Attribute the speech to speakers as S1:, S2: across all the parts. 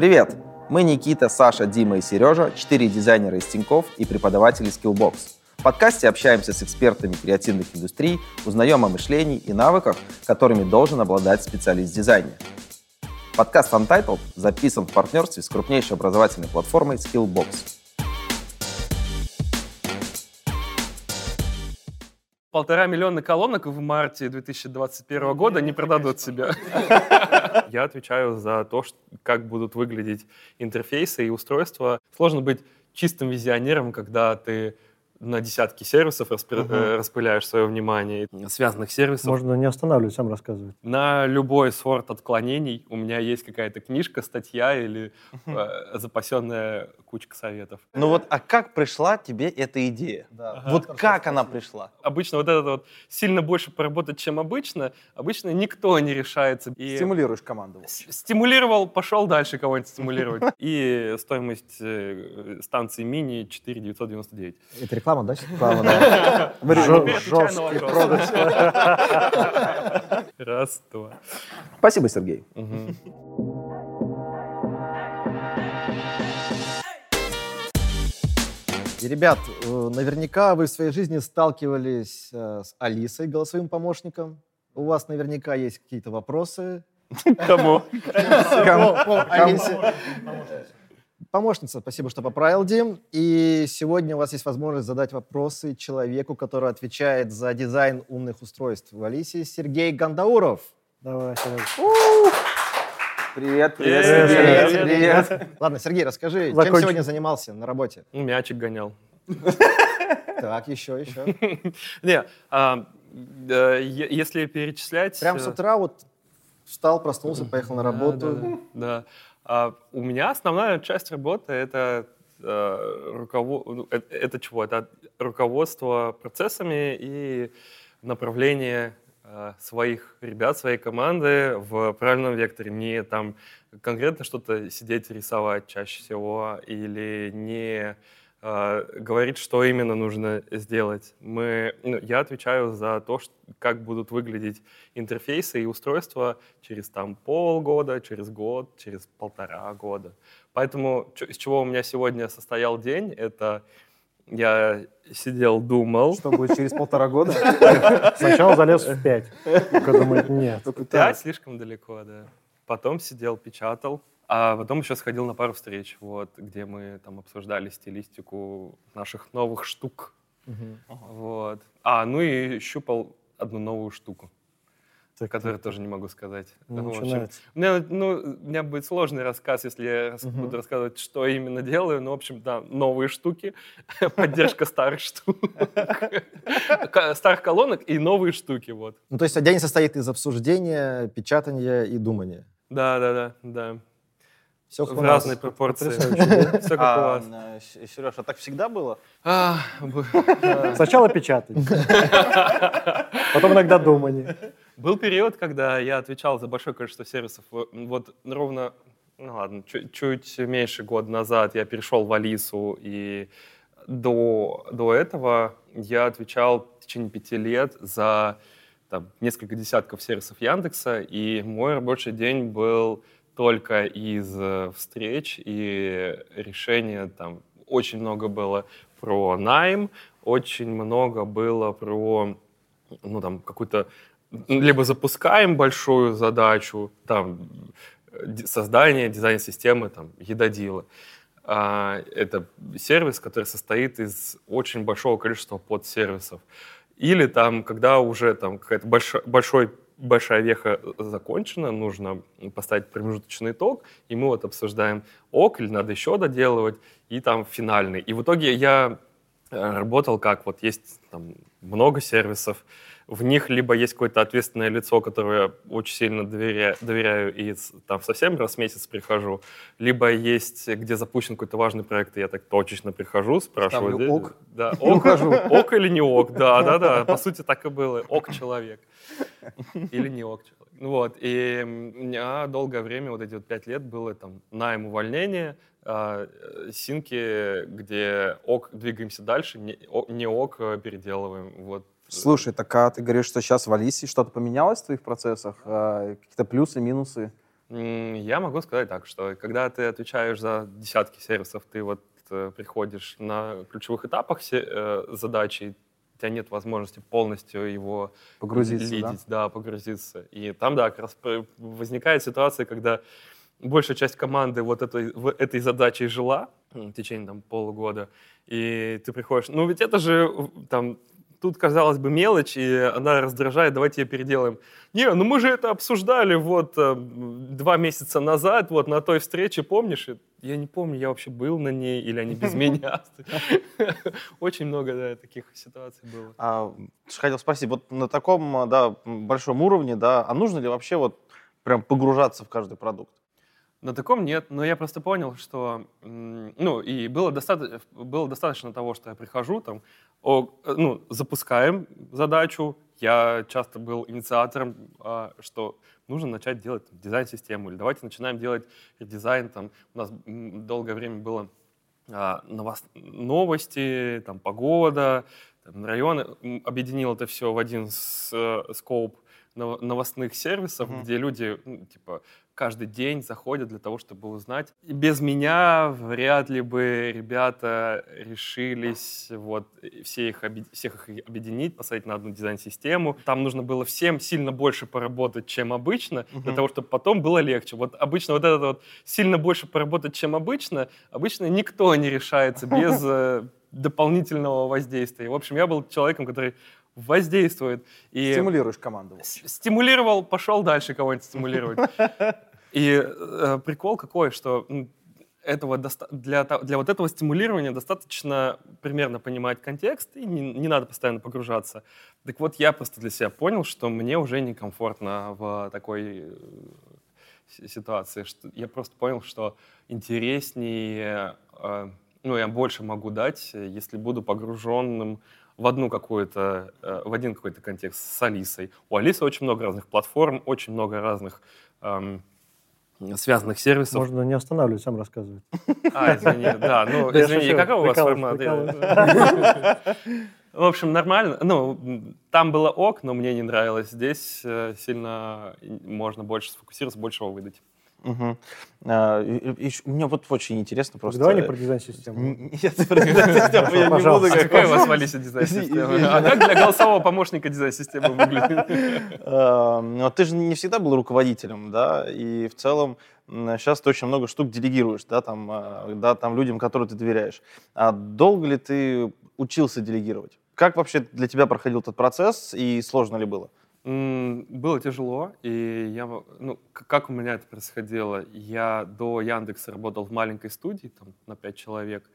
S1: Привет! Мы Никита, Саша, Дима и Сережа, четыре дизайнера из Тинькофф и преподаватели Skillbox. В подкасте общаемся с экспертами креативных индустрий, узнаем о мышлении и навыках, которыми должен обладать специалист в дизайне. Подкаст Untitled записан в партнерстве с крупнейшей образовательной платформой Skillbox.
S2: Полтора миллиона колонок в марте 2021 года не продадут себя. Я отвечаю за то, как будут выглядеть интерфейсы и устройства. Сложно быть чистым визионером, когда ты на десятки сервисов распы- угу. распыляешь свое внимание, связанных сервисов.
S3: Можно не останавливать, сам рассказывать.
S2: На любой сорт отклонений у меня есть какая-то книжка, статья или э, запасенная кучка советов.
S1: Ну вот, а как пришла тебе эта идея? Да. Ага. Вот как она пришла?
S2: Обычно вот это вот сильно больше поработать, чем обычно, обычно никто не решается.
S1: И Стимулируешь команду.
S2: Стимулировал, пошел дальше кого-нибудь стимулировать. И стоимость э, станции мини 4 999.
S3: Это реклама, да? Реклама, да.
S2: Жесткий продукт. Раз, два.
S1: Спасибо, Сергей.
S3: И, ребят, э, наверняка вы в своей жизни сталкивались э, с Алисой, голосовым помощником. У вас наверняка есть какие-то вопросы.
S2: Кому?
S3: Кому? Алисе. Помощница, спасибо, что поправил, Дим. И сегодня у вас есть возможность задать вопросы человеку, который отвечает за дизайн умных устройств в Алисе, Сергей Гандауров.
S1: Давай, Сергей. Привет, привет, привет, привет, привет.
S3: Ладно, Сергей, расскажи, Закончим. чем сегодня занимался на работе?
S2: Мячик гонял.
S3: Так, еще, еще.
S2: Не, а, если перечислять...
S3: Прям с э, утра вот встал, проснулся, поехал на работу.
S2: Да, а, у меня основная часть работы это э, руковод... Ну, это, это чего? Это руководство процессами и направление Э, своих ребят, своей команды в правильном векторе. Не там конкретно что-то сидеть рисовать чаще всего или не э, говорить, что именно нужно сделать. Мы, ну, я отвечаю за то, что, как будут выглядеть интерфейсы и устройства через там полгода, через год, через полтора года. Поэтому из чего у меня сегодня состоял день, это я сидел, думал.
S3: Что будет через полтора года? Сначала залез в пять. Только думает, нет.
S2: Пять слишком далеко, да. Потом сидел, печатал. А потом еще сходил на пару встреч, вот, где мы там обсуждали стилистику наших новых штук. Угу. Вот. А, ну и щупал одну новую штуку так, который так. тоже не могу сказать.
S3: Ну, в общем,
S2: у, меня, ну, у меня будет сложный рассказ, если я угу. буду рассказывать, что именно делаю. Ну, в общем, да, новые штуки, поддержка старых штук, старых колонок и новые штуки, вот.
S3: Ну, то есть день состоит из обсуждения, печатания и думания.
S2: Да, да, да, да.
S3: Все
S2: в разной пропорции.
S1: Все как у вас. Сереж, а так всегда было? А,
S3: Сначала печатать, потом иногда думание.
S2: Был период, когда я отвечал за большое количество сервисов. Вот ровно, ну ладно, чуть, чуть меньше года назад я перешел в Алису, и до, до этого я отвечал в течение пяти лет за там, несколько десятков сервисов Яндекса, и мой рабочий день был только из э, встреч и решения. Там очень много было про найм, очень много было про ну, там, какую-то либо запускаем большую задачу, там, создание дизайн-системы, там, едодила. Это сервис, который состоит из очень большого количества подсервисов. Или там, когда уже там большой, большой большая веха закончена, нужно поставить промежуточный итог, и мы вот обсуждаем ок, или надо еще доделывать, и там финальный. И в итоге я э, работал как, вот есть там много сервисов, в них либо есть какое-то ответственное лицо, которое я очень сильно доверяю, доверяю и там совсем раз в месяц прихожу, либо есть, где запущен какой-то важный проект, и я так точечно прихожу, спрашиваю.
S3: Ставлю ок.
S2: Да, ок, ок или не ок, да, да, да, по сути так и было, ок человек. Или не ок человек. Вот, и у меня долгое время, вот эти вот пять лет, было там найм увольнение, а, синки, где ок, двигаемся дальше, не, ок, а переделываем. Вот
S1: Слушай, так а ты говоришь, что сейчас в Алисе что-то поменялось в твоих процессах? А, какие-то плюсы, минусы?
S2: Я могу сказать так, что когда ты отвечаешь за десятки сервисов, ты вот э, приходишь на ключевых этапах э, задачи, у тебя нет возможности полностью его
S1: погрузиться,
S2: лидить, да? да, погрузиться. И там, да, как раз возникает ситуация, когда большая часть команды вот этой, этой задачей жила в течение там, полугода, и ты приходишь, ну ведь это же там тут, казалось бы, мелочь, и она раздражает, давайте ее переделаем. Не, ну мы же это обсуждали вот э, два месяца назад, вот на той встрече, помнишь? Я не помню, я вообще был на ней, или они без меня. Очень много, да, таких ситуаций было.
S1: А, хотел спросить, вот на таком, да, большом уровне, да, а нужно ли вообще вот прям погружаться в каждый продукт?
S2: На таком нет, но я просто понял, что, ну, и было достаточно, было достаточно того, что я прихожу, там, о, ну, запускаем задачу, я часто был инициатором, а, что нужно начать делать дизайн-систему, или давайте начинаем делать дизайн, там, у нас долгое время было а, новости, там, погода, там, районы, объединил это все в один э, скоп новостных сервисов, mm-hmm. где люди, ну, типа, каждый день заходят для того, чтобы узнать. И без меня вряд ли бы ребята решились вот все их, всех их объединить, посадить на одну дизайн-систему. Там нужно было всем сильно больше поработать, чем обычно, uh-huh. для того, чтобы потом было легче. Вот обычно вот это вот сильно больше поработать, чем обычно, обычно никто не решается без э, дополнительного воздействия. В общем, я был человеком, который воздействует.
S1: И Стимулируешь команду.
S2: Стимулировал, пошел дальше кого-нибудь стимулировать. И э, прикол какой, что этого для, для вот этого стимулирования достаточно примерно понимать контекст, и не, не надо постоянно погружаться. Так вот, я просто для себя понял, что мне уже некомфортно в такой э, ситуации. Что я просто понял, что интереснее, э, ну, я больше могу дать, если буду погруженным в одну какую-то, э, в один какой-то контекст с Алисой. У Алисы очень много разных платформ, очень много разных эм, связанных сервисов.
S3: Можно не останавливать, сам рассказывать.
S2: А, извини, да, ну, извини, какой у вас формат? В общем, нормально. Ну, там было ок, но мне не нравилось. Здесь э, сильно можно больше сфокусироваться, больше его выдать.
S1: Угу. А, и, и, мне вот очень интересно просто...
S3: Давай не про дизайн-систему.
S1: Нет, про дизайн-систему я не буду.
S2: А какой у вас, Валиса, дизайн-система? А как для голосового помощника дизайн-система выглядит?
S1: А, ты же не всегда был руководителем, да, и в целом сейчас ты очень много штук делегируешь, да, там, а, да, там людям, которым ты доверяешь. А долго ли ты учился делегировать? Как вообще для тебя проходил этот процесс и сложно ли было?
S2: Было тяжело, и я, ну, как у меня это происходило? Я до Яндекса работал в маленькой студии, там, на пять человек,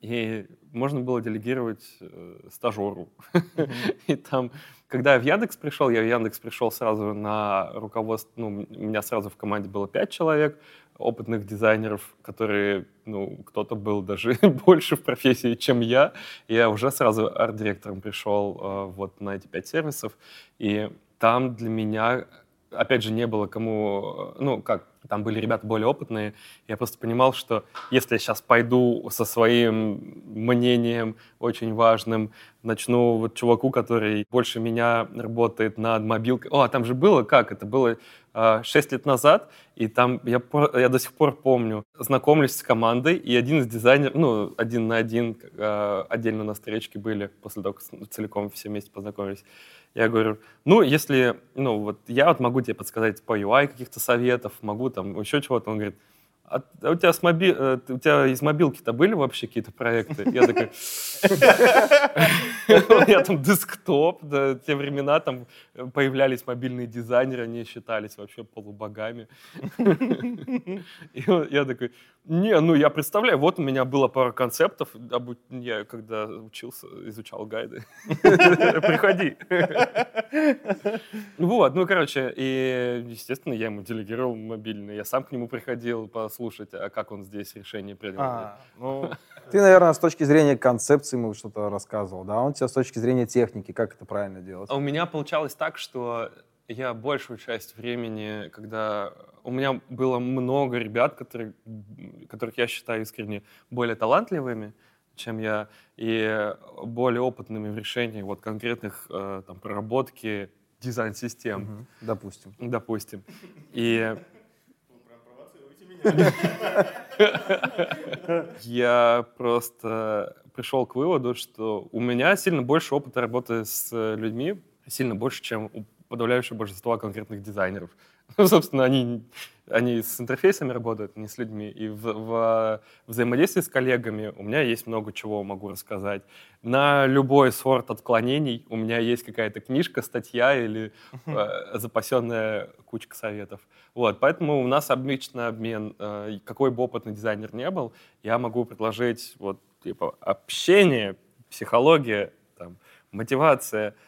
S2: и можно было делегировать э, стажеру. Mm-hmm. и там, когда я в Яндекс пришел, я в Яндекс пришел сразу на руководство, ну, у меня сразу в команде было пять человек, опытных дизайнеров, которые, ну, кто-то был даже больше в профессии, чем я. Я уже сразу арт-директором пришел э, вот на эти пять сервисов, и там для меня, опять же, не было кому, э, ну, как, там были ребята более опытные, я просто понимал, что если я сейчас пойду со своим мнением очень важным, начну вот чуваку, который больше меня работает над мобилкой. О, а там же было как? Это было э, 6 лет назад, и там я, я до сих пор помню, знакомлюсь с командой, и один из дизайнеров, ну, один на один, э, отдельно на встречке были, после того, как целиком все вместе познакомились. Я говорю, ну, если, ну, вот я вот могу тебе подсказать по UI каких-то советов, могу там еще чего-то. Он говорит, а, а у тебя с моби... Э, у тебя из мобилки-то были вообще какие-то проекты? Я такой... Я там десктоп, да, те времена там появлялись мобильные дизайнеры, они считались вообще полубогами. И я такой, не, ну я представляю, вот у меня было пара концептов, я когда учился, изучал гайды. Приходи. Вот, ну, короче, и, естественно, я ему делегировал мобильный, я сам к нему приходил послушать, а как он здесь решение принял. А,
S1: ну, ты, наверное, с точки зрения концепции ему что-то рассказывал, да? Он тебе с точки зрения техники, как это правильно делать?
S2: А у меня получалось так, что я большую часть времени, когда у меня было много ребят, которые, которых я считаю искренне более талантливыми, чем я, и более опытными в решении вот конкретных э, там, проработки дизайн-систем. Угу.
S1: Допустим.
S2: Допустим. И Я просто пришел к выводу, что у меня сильно больше опыта работы с людьми, сильно больше, чем у подавляющего большинства конкретных дизайнеров. Ну, собственно, они, они с интерфейсами работают, не с людьми. И в, в взаимодействии с коллегами у меня есть много чего могу рассказать. На любой сорт отклонений у меня есть какая-то книжка, статья или э, запасенная кучка советов. Вот, поэтому у нас обычно обмен, э, какой бы опытный дизайнер не был, я могу предложить вот типа общение, психология, там, мотивация —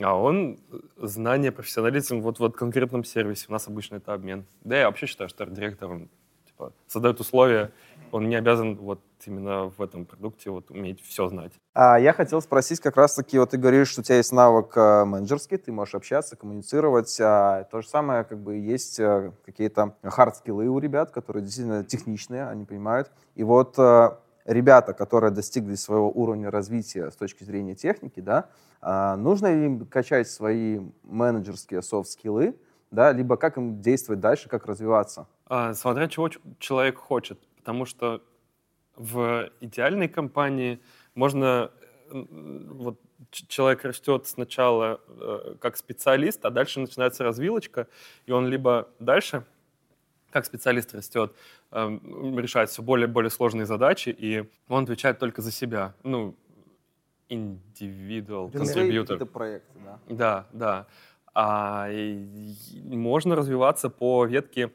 S2: а он знание, профессионализм вот в конкретном сервисе. У нас обычно это обмен. Да, я вообще считаю, что арт-директор он, типа, создает условия, он не обязан вот именно в этом продукте вот уметь все знать.
S1: А я хотел спросить как раз-таки, вот ты говоришь, что у тебя есть навык э, менеджерский, ты можешь общаться, коммуницировать. А то же самое, как бы, есть э, какие-то хард-скиллы у ребят, которые действительно техничные, они понимают. И вот э, ребята, которые достигли своего уровня развития с точки зрения техники, да, а, нужно им качать свои менеджерские софт-скиллы, да, либо как им действовать дальше, как развиваться?
S2: А, смотря чего человек хочет, потому что в идеальной компании можно вот человек растет сначала э, как специалист, а дальше начинается развилочка, и он либо дальше как специалист растет, э, решает все более более сложные задачи, и он отвечает только за себя. Ну, individual contributor.
S1: Это проект, да.
S2: Да, да. А, можно развиваться по ветке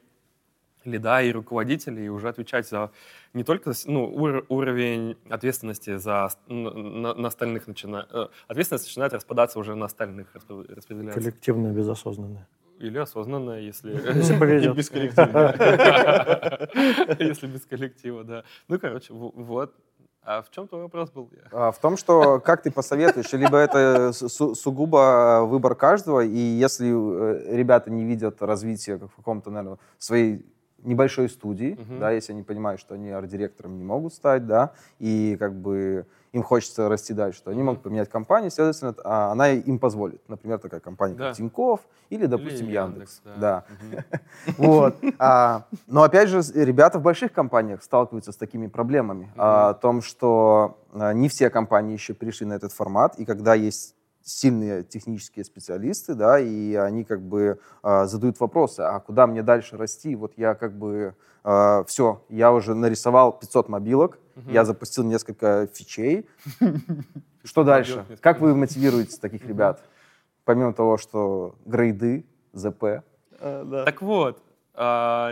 S2: лида и руководителей и уже отвечать за не только ну, ур, уровень ответственности за на, на остальных начинает э, ответственность начинает распадаться уже на остальных распределяется.
S4: Коллективная, безосознанная.
S2: Или осознанная, если...
S4: Если.
S2: Без коллектива. Если без коллектива, да. Ну, короче, вот. А в чем твой вопрос был?
S1: А, в том, что как ты посоветуешь, либо это су- сугубо выбор каждого, и если э, ребята не видят развития как в каком-то, наверное, своей небольшой студии, uh-huh. да, если они понимают, что они арт-директором не могут стать, да, и как бы им хочется расти дальше, что они могут поменять компанию, следовательно, а, она им позволит. Например, такая компания, да. как Тинькофф или, допустим, или Яндекс. Яндекс. Да. Вот. А, но опять же, ребята в больших компаниях сталкиваются с такими проблемами. О том, что не все компании еще перешли на этот формат, и когда есть сильные технические специалисты, да, и они как бы э, задают вопросы, а куда мне дальше расти? Вот я как бы э, все, я уже нарисовал 500 мобилок, угу. я запустил несколько фичей. Что дальше? Как вы мотивируете таких ребят? Помимо того, что грейды, ЗП.
S2: А, так вот, а,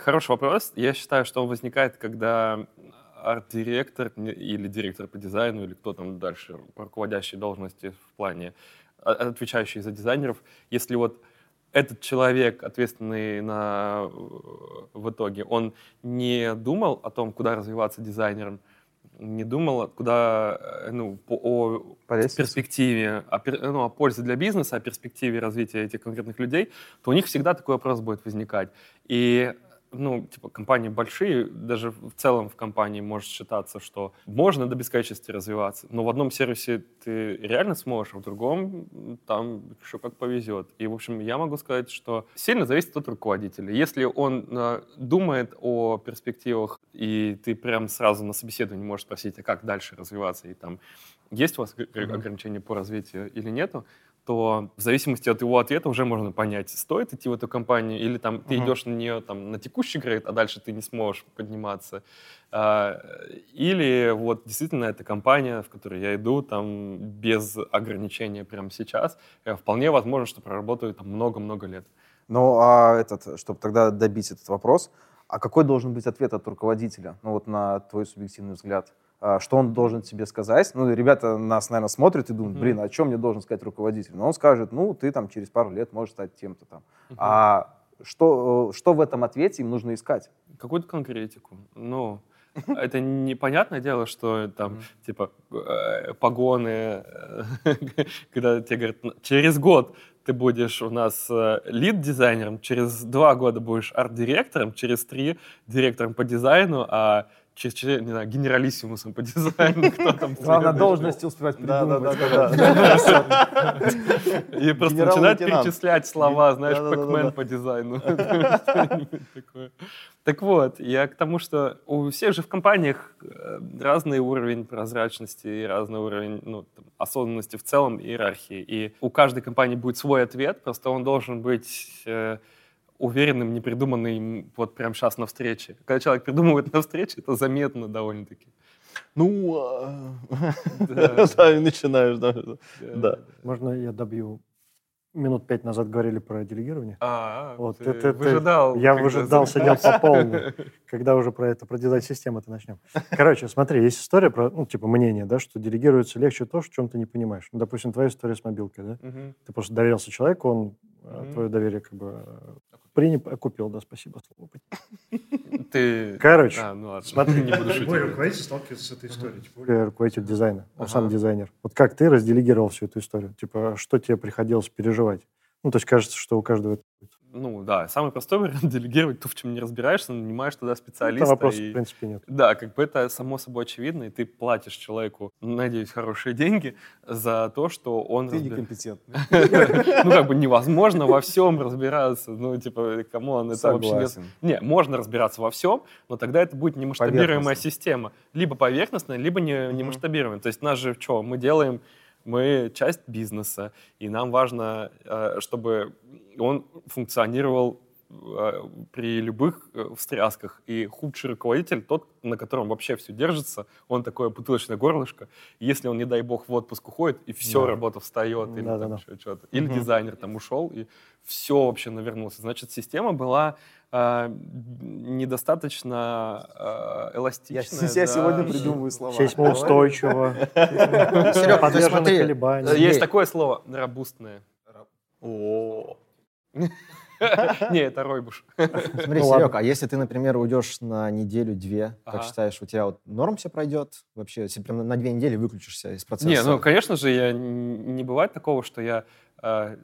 S2: хороший вопрос. Я считаю, что он возникает, когда арт-директор или директор по дизайну, или кто там дальше, руководящие должности в плане, а, отвечающие за дизайнеров, если вот этот человек, ответственный на, в итоге, он не думал о том, куда развиваться дизайнером, не думал, куда, э, ну, по, о перспективе, о, ну, о пользе для бизнеса, о перспективе развития этих конкретных людей, то у них всегда такой вопрос будет возникать. И ну, типа, компании большие, даже в целом в компании может считаться, что можно до бесконечности развиваться, но в одном сервисе ты реально сможешь, а в другом там еще как повезет. И, в общем, я могу сказать, что сильно зависит от руководителя. Если он э, думает о перспективах, и ты прям сразу на собеседовании можешь спросить, а как дальше развиваться, и там есть у вас ограничения по развитию или нету, то в зависимости от его ответа уже можно понять, стоит идти в эту компанию или там ты uh-huh. идешь на нее там на текущий грейд, а дальше ты не сможешь подниматься. А, или вот действительно эта компания, в которую я иду, там без ограничения прямо сейчас, э, вполне возможно, что проработаю там много-много лет.
S1: Ну, а этот, чтобы тогда добить этот вопрос, а какой должен быть ответ от руководителя, ну вот на твой субъективный взгляд? А, что он должен тебе сказать. Ну, ребята нас, наверное, смотрят и думают, блин, а что мне должен сказать руководитель? Но он скажет, ну, ты там через пару лет можешь стать тем-то там. А что, что в этом ответе им нужно искать?
S2: Какую-то конкретику. Ну, это непонятное дело, что там, типа, э, погоны, э, когда тебе говорят, через год ты будешь у нас э, лид-дизайнером, через два года будешь арт-директором, через три директором по дизайну, а не знаю, генералиссимусом по дизайну, кто там
S3: Главное, должности успевать
S1: Да, да,
S3: придумывать.
S1: да, да, да.
S2: И просто
S1: Генерал-лейтенант.
S2: перечислять слова, знаешь. Пэкмен по дизайну. Так вот, я к тому, что у всех же в компаниях э, разный уровень прозрачности и разный уровень ну, там, осознанности в целом, иерархии. И у каждой компании будет свой ответ, просто он должен быть э, уверенным, не придуманным вот прям сейчас на встрече. Когда человек придумывает на встрече, это заметно довольно-таки.
S1: Ну, а,
S2: Да.
S1: да, и начинаешь, да.
S4: Можно я добью? Минут пять назад говорили про делегирование.
S2: А,
S4: Вот,
S2: ты
S4: это-
S2: выжидал.
S4: Я выжидал, сидел по полной, когда уже про это, про дизайн-систему это начнем. Короче, смотри, есть история про, ну, типа, мнение, да, что делегируется легче то, в чем ты не понимаешь. Ну, допустим, твоя история с мобилкой, да? Ты просто доверился человеку, он э, твое доверие как бы э, принял, окупил, да, спасибо. слово.
S2: Ты...
S4: Короче,
S2: А, ну ладно,
S4: смотри.
S2: не буду
S5: Мой
S2: шутить.
S5: руководитель сталкивается с этой историей. Тем более,
S4: руководитель дизайна, он сам
S2: Ага.
S4: дизайнер. Вот как ты разделегировал всю эту историю? Типа, что тебе приходилось переживать? Ну, то есть кажется, что у каждого это будет.
S2: Ну да, самый простой вариант делегировать то, в чем не разбираешься, нанимаешь туда специалиста.
S4: Это вопросов,
S2: и-
S4: в принципе, нет.
S2: Да, как бы это само собой очевидно, и ты платишь человеку, надеюсь, хорошие деньги за то, что он...
S1: Ты
S2: разбер-
S1: некомпетентный.
S2: Ну, как бы невозможно во всем разбираться. Ну, типа, come on, это вообще не... Не, можно разбираться во всем, но тогда это будет немасштабируемая система. Либо поверхностная, либо не, не масштабируемая. То есть нас же что, мы делаем, мы часть бизнеса, и нам важно, э, чтобы он функционировал при любых э, встрясках. И худший руководитель, тот, на котором вообще все держится, он такое бутылочное горлышко. Если он, не дай бог, в отпуск уходит, и все,
S4: Да.
S2: работа встает, или,
S4: Да,
S2: там
S4: да, да.
S2: еще что-то. или дизайнер там ушел, и все вообще навернулся. Значит, система была э, недостаточно э,
S1: Я
S2: эластичная.
S1: я
S2: да.
S1: сегодня придумываю слова.
S4: Сейсмоустойчиво,
S3: Серег, ты
S4: подвержено
S3: смотри,
S4: колебаниям.
S3: Сергей.
S2: Есть такое слово «робустное».
S1: О,
S2: Не, это Ройбуш.
S3: Смотри,
S4: Ну,
S3: Серег, а если ты, например, уйдешь на неделю-две, как считаешь, у тебя вот норм все пройдет? Вообще, если прям на две недели выключишься из процесса?
S2: Не, ну, конечно же, я, не бывает такого, что я э,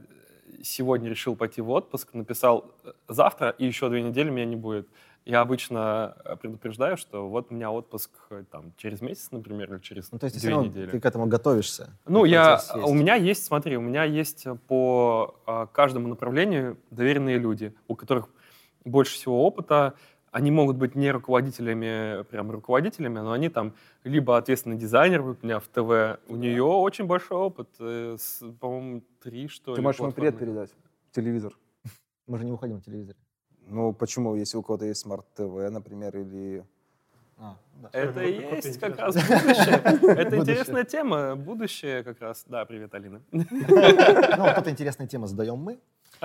S2: сегодня решил пойти в отпуск, написал э, завтра, и еще две недели меня не будет. Я обычно э, предупреждаю, что вот у меня отпуск э, там, через месяц, например, или через
S3: Ну, то есть,
S2: две
S3: равно
S2: недели.
S3: ты к этому готовишься.
S2: Ну, я, у меня есть, смотри, у меня есть по а, каждому направлению доверенные люди, у которых больше всего опыта. Они могут быть не руководителями, прям руководителями, но они там либо ответственный дизайнер, у меня в ТВ, у нее очень большой опыт, э, с, по-моему, три, что
S1: Ты
S2: ли,
S1: можешь ему привет передать? Телевизор.
S3: Мы же не выходим на телевизоре.
S1: Ну, почему? Если у кого-то есть смарт-ТВ, например, или...
S2: Это и есть как раз будущее. Это интересная тема. Будущее как раз. Да, привет, Алина.
S3: Ну, вот тут интересная тема задаем мы.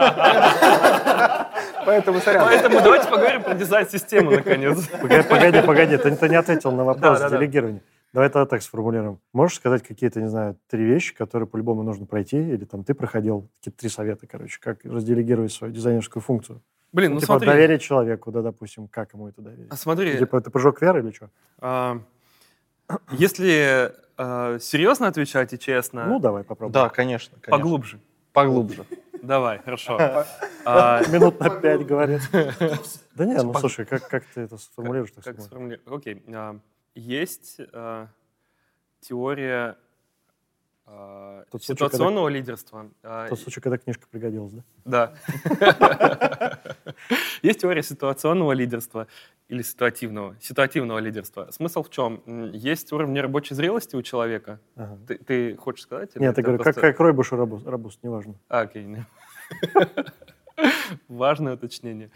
S1: Поэтому, сорян.
S2: Поэтому давайте поговорим про дизайн-систему, наконец.
S4: Погоди, погоди, погоди, ты, ты не ответил на вопрос
S2: Да, да, да.
S4: делегирования. Давай тогда так сформулируем. Можешь сказать какие-то, не знаю, три вещи, которые по-любому нужно пройти, или там ты проходил, какие-то три совета, короче, как разделегировать свою дизайнерскую функцию?
S2: Блин, ну
S4: типа
S2: смотри.
S4: доверие человеку, да, допустим, как ему это доверить?
S2: А Смотри,
S4: Типа это прыжок веры или что?
S2: А, Если а, серьезно отвечать и честно,
S4: Ну, давай попробуем.
S1: Да, конечно. конечно.
S2: поглубже.
S1: Поглубже.
S2: Давай, хорошо. А,
S4: Минут на пять, говорит. Да не, ну слушай, как, как ты это сформулируешь? так
S2: Как сформулировать? Окей. а, Есть а, теория
S4: Тот случай, когда-
S2: ситуационного лидерства.
S4: Тот случай, когда книжка пригодилась, да?
S2: Да. Есть теория ситуационного лидерства или ситуативного. Ситуативного лидерства. Смысл в чем? Есть уровень рабочей зрелости у человека.
S4: Ага.
S2: Ты, ты хочешь сказать?
S4: Нет, я говорю, как,
S2: просто-
S4: как Ройбуш и Рабус, Рабус, неважно.
S2: А, Окей. Важное уточнение.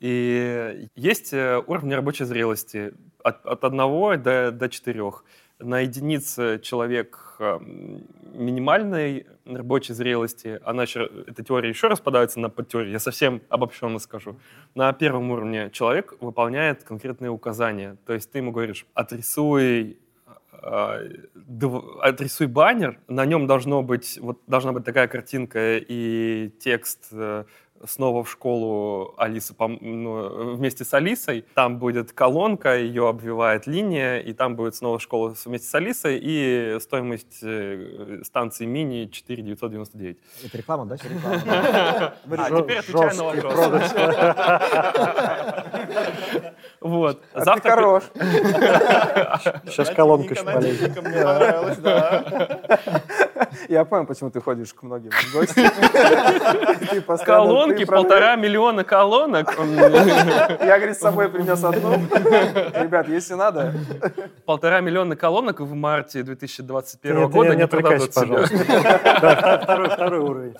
S2: И есть э, уровни рабочей зрелости от, от одного до, до четырех. На единице человек э, м, минимальной рабочей зрелости, она еще, эта теория еще распадается на подтеории, я совсем обобщенно скажу. На первом уровне человек выполняет конкретные указания. То есть ты ему говоришь, отрисуй э, отрисуй баннер, на нем должно быть, вот, должна быть такая картинка и текст э, снова в школу Алисы пом- ну, вместе с Алисой. Там будет колонка, ее обвивает линия, и там будет снова школа вместе с Алисой и стоимость э, станции мини 4 999.
S3: Это реклама, да? Реклама.
S2: А, теперь отвечаю на вопрос. Вот.
S1: А ты
S2: Завтра...
S1: хорош.
S4: Сейчас колонка еще полезет.
S1: Я понял, почему ты ходишь к многим постоянно-
S2: Колонки, полтора миллиона колонок.
S1: Я, говорит, с собой принес одну. Ребят, если надо.
S2: Полтора миллиона колонок в марте 2021
S4: Нет,
S2: года
S4: не,
S2: продадут
S4: второй, второй уровень.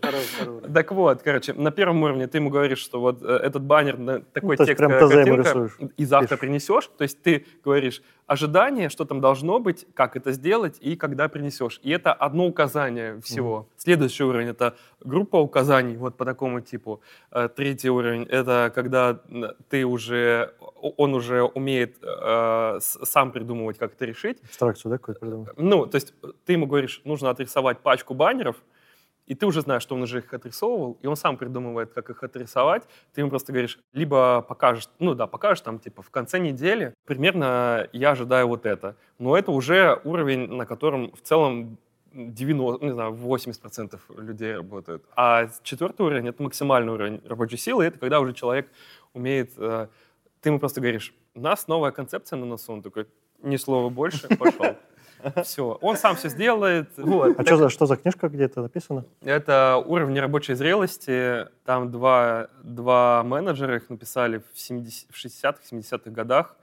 S2: Так вот, короче, на первом уровне ты ему говоришь, что вот э, этот баннер, на такой
S4: Ну,
S2: текст, картинка, и завтра принесешь. То есть ты говоришь ожидание, что там должно быть, как это сделать и когда принесешь. И это одно указание всего. Следующий уровень — это группа указаний вот по такому типу. Э, Третий уровень — это когда ты уже, он уже умеет э, сам придумывать, как это решить.
S4: Абстракцию, да, какую-то придумал?
S2: Ну, то есть ты ему говоришь, нужно отрисовать пачку баннеров, и ты уже знаешь, что он уже их отрисовывал, и он сам придумывает, как их отрисовать. Ты ему просто говоришь, либо покажешь, ну да, покажешь там, типа, в конце недели, примерно я ожидаю вот это. Но это уже уровень, на котором в целом 90, не знаю, 80% людей работают. А четвертый уровень — это максимальный уровень рабочей силы, это когда уже человек умеет... э, ты ему просто говоришь, у нас новая концепция на носу, он такой, ни слова больше, пошел. Все, он сам все сделает. Вот.
S4: А что за, что за книжка, где это написано?
S2: Это уровень рабочей зрелости. Там два, два менеджера их написали в, 70, в 60-х, 70-х годах.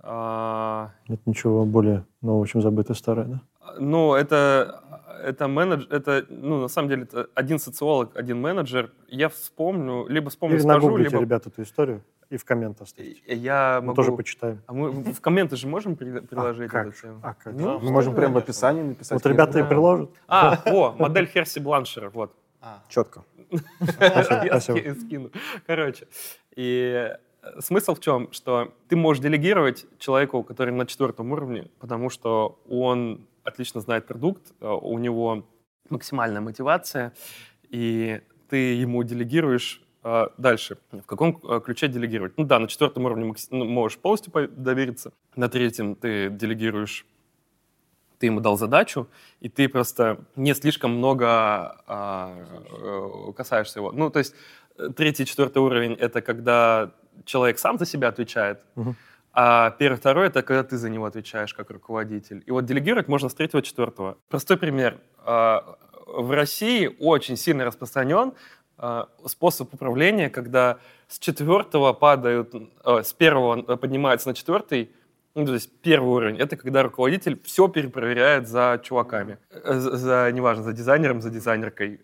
S2: А,
S4: Нет ничего более нового, чем забытое старое, да?
S2: ну, это, это менеджер, это, ну, на самом деле, это один социолог, один менеджер. Я вспомню, либо вспомню,
S4: Или
S2: скажу, либо...
S4: ребят, эту историю и в коммент оставьте.
S2: Я
S4: Мы
S2: могу...
S4: тоже почитаем.
S2: А мы в комменты же можем при- приложить
S4: как
S2: эту
S4: же?
S2: тему?
S4: А как
S2: Ну,
S1: Мы можем прямо в описании написать.
S4: Вот ребята и приложат.
S2: А, о, модель Херси Бланшера, вот.
S1: Четко.
S2: Я скину. Короче, и э, смысл в чем, что ты можешь делегировать человеку, который на четвертом уровне, потому что он отлично знает продукт, э, у него максимальная мотивация, и ты ему делегируешь дальше. В каком э, ключе делегировать? Ну да, на четвертом уровне ну, можешь полностью по- довериться, на третьем ты делегируешь ты ему дал задачу, и ты просто не слишком много а, э, касаешься его. Ну, то есть э, третий, четвертый уровень — это когда человек сам за себя отвечает, а первый, второй — это когда ты за него отвечаешь как руководитель. И вот делегировать можно с третьего, четвертого. Простой пример. А, В России очень сильно распространен а, способ управления, когда с четвертого падают, э, с первого поднимается на четвертый, ну, то есть первый уровень — это когда руководитель все перепроверяет за чуваками. Э, За, за- неважно, за дизайнером, за дизайнеркой.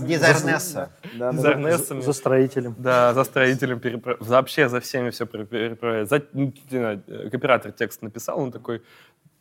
S3: Дизайнесса.
S2: Дизайнессами.
S4: За строителем.
S2: Да, за строителем, перепро- вообще за всеми все перепроверяет. Ну, э, копиратор текст написал, он такой,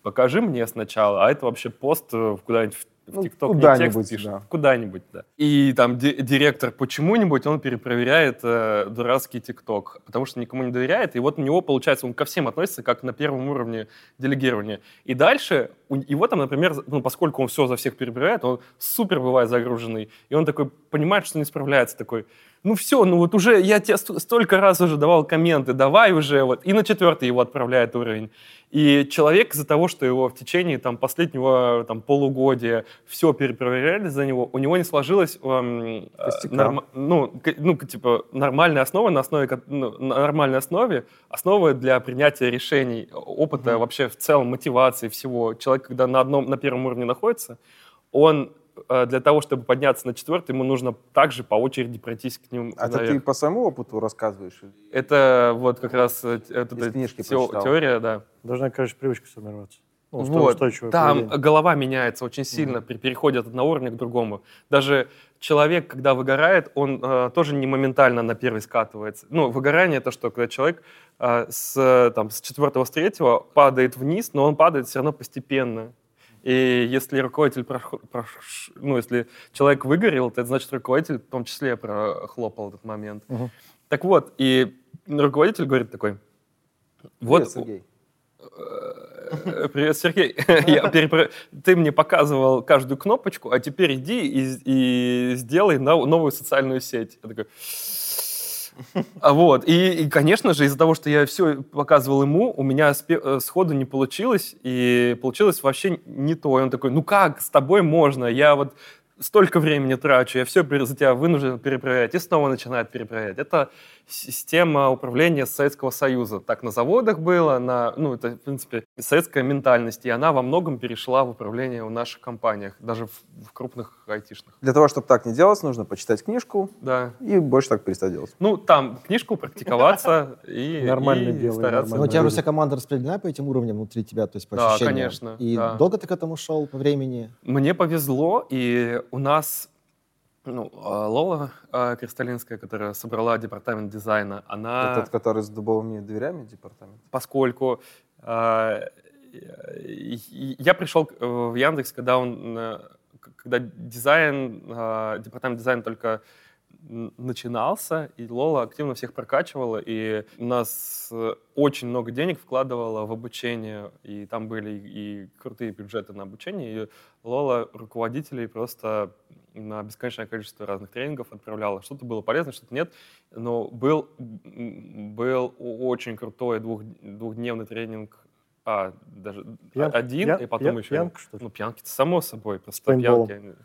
S2: покажи мне сначала, а это вообще пост э, куда-нибудь в в
S1: Ну,
S2: ТикТок не
S1: куда-нибудь,
S2: текст пишет,
S1: да.
S2: куда-нибудь, да. И там ди- директор почему-нибудь, он перепроверяет э, дурацкий ТикТок, потому что никому не доверяет, и вот у него, получается, он ко всем относится, как на первом уровне делегирования. И дальше у его там, например, ну, поскольку он все за всех перепроверяет, он супер бывает загруженный, и он такой понимает, что не справляется, такой, ну все, ну вот уже я тебе ст- столько раз уже давал комменты, давай уже, вот. И на четвертый его отправляет уровень. И человек из-за того, что его в течение там, последнего там, полугодия все перепроверяли за него, у него не сложилось эм, э, норма- ну, ну, типа, нормальная основа, на основе, ну, на нормальной основе, основа для принятия решений, опыта вообще в целом, мотивации всего. Человек, когда на, одном, на первом уровне находится, он для того, чтобы подняться на четвертый, ему нужно также по очереди пройтись к ним
S1: А это ты
S2: наверх.
S1: по своему опыту рассказываешь?
S2: Это вот как раз э, это,
S1: Из книжки прочитал.
S2: теория, да.
S4: Должна, конечно, привычка сформироваться. Ну,
S2: Вот. Там
S4: поведение.
S2: голова меняется очень сильно при переходе от одного уровня к другому. Даже человек, когда выгорает, он э, тоже не моментально на первый скатывается. Ну, выгорание это что, когда человек э, с, э, там, с четвертого, с третьего падает вниз, но он падает все равно постепенно. И если руководитель, прох- прош- ну, если человек выгорел, то это значит, руководитель в том числе прохлопал этот момент.
S4: Мгм.
S2: Так вот, и руководитель говорит такой, вот,
S1: Привет, Сергей.
S2: Э, Привет, Сергей. Я перепро- Ты мне показывал каждую кнопочку, а теперь иди и, и сделай нов- новую социальную сеть. Я такой... А Вот. И, и, конечно же, из-за того, что я все показывал ему, у меня э, сходу не получилось, и получилось вообще не то. И он такой, ну как, с тобой можно? Я вот столько времени трачу, я все за тебя вынужден перепроверять, и снова начинает перепроверять. Это система управления Советского Союза. Так на заводах было, на, ну, это, в принципе, советская ментальность, и она во многом перешла в управление в наших компаниях, даже в, в крупных айтишных.
S1: Для того, чтобы так не делать, нужно почитать книжку
S2: Да.
S1: и больше так перестать делать.
S2: Ну, там книжку практиковаться и,
S4: Нормально
S2: стараться.
S3: Но у тебя уже вся команда распределена по этим уровням внутри тебя, то есть по
S2: Да,
S3: ощущениям?
S2: конечно,
S3: И
S2: да.
S3: долго ты к этому шел по времени?
S2: Мне повезло, и у нас ну, а, Лола а, Кристалинская, которая собрала департамент дизайна, она,
S1: Этот, который с дубовыми дверями департамент.
S2: поскольку а, я пришел в Яндекс, когда он, э, когда дизайн, департамент дизайна только начинался, и Лола активно всех прокачивала, и у нас э, очень много денег вкладывала в обучение, и там были и крутые бюджеты на обучение, и Лола руководителей просто на бесконечное количество разных тренингов отправляла. Что-то было полезно, что-то нет, но был, был очень крутой двух, двухдневный тренинг, а, даже
S4: Пьян-
S2: один,
S4: пьян-
S2: и потом
S4: пьян-
S2: еще...
S4: пьянка, что ли?
S2: Ну, пьянки само собой, просто пьянки.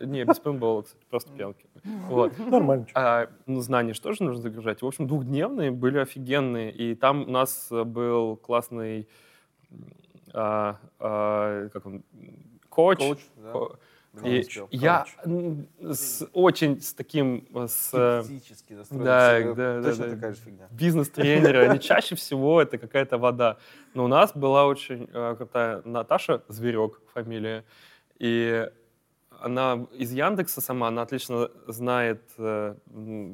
S2: Не, без пейнтбола, кстати, просто пьянки. Вот.
S4: Нормально.
S2: А, ну, знания же тоже нужно загружать. В общем, двухдневные были офигенные. И там у нас э, был классный а, а, как он, коуч.
S1: да.
S2: Ко-
S1: Блин,
S2: И
S1: успел.
S2: я с, очень с таким, э, с э,
S1: настроен.
S2: да, да, да,
S1: Точно
S2: да.
S1: такая же фигня.
S2: бизнес-тренеры, они чаще всего это какая-то вода. Но у нас была очень э, крутая Наташа Зверек фамилия, и она из Яндекса сама, она отлично знает, э,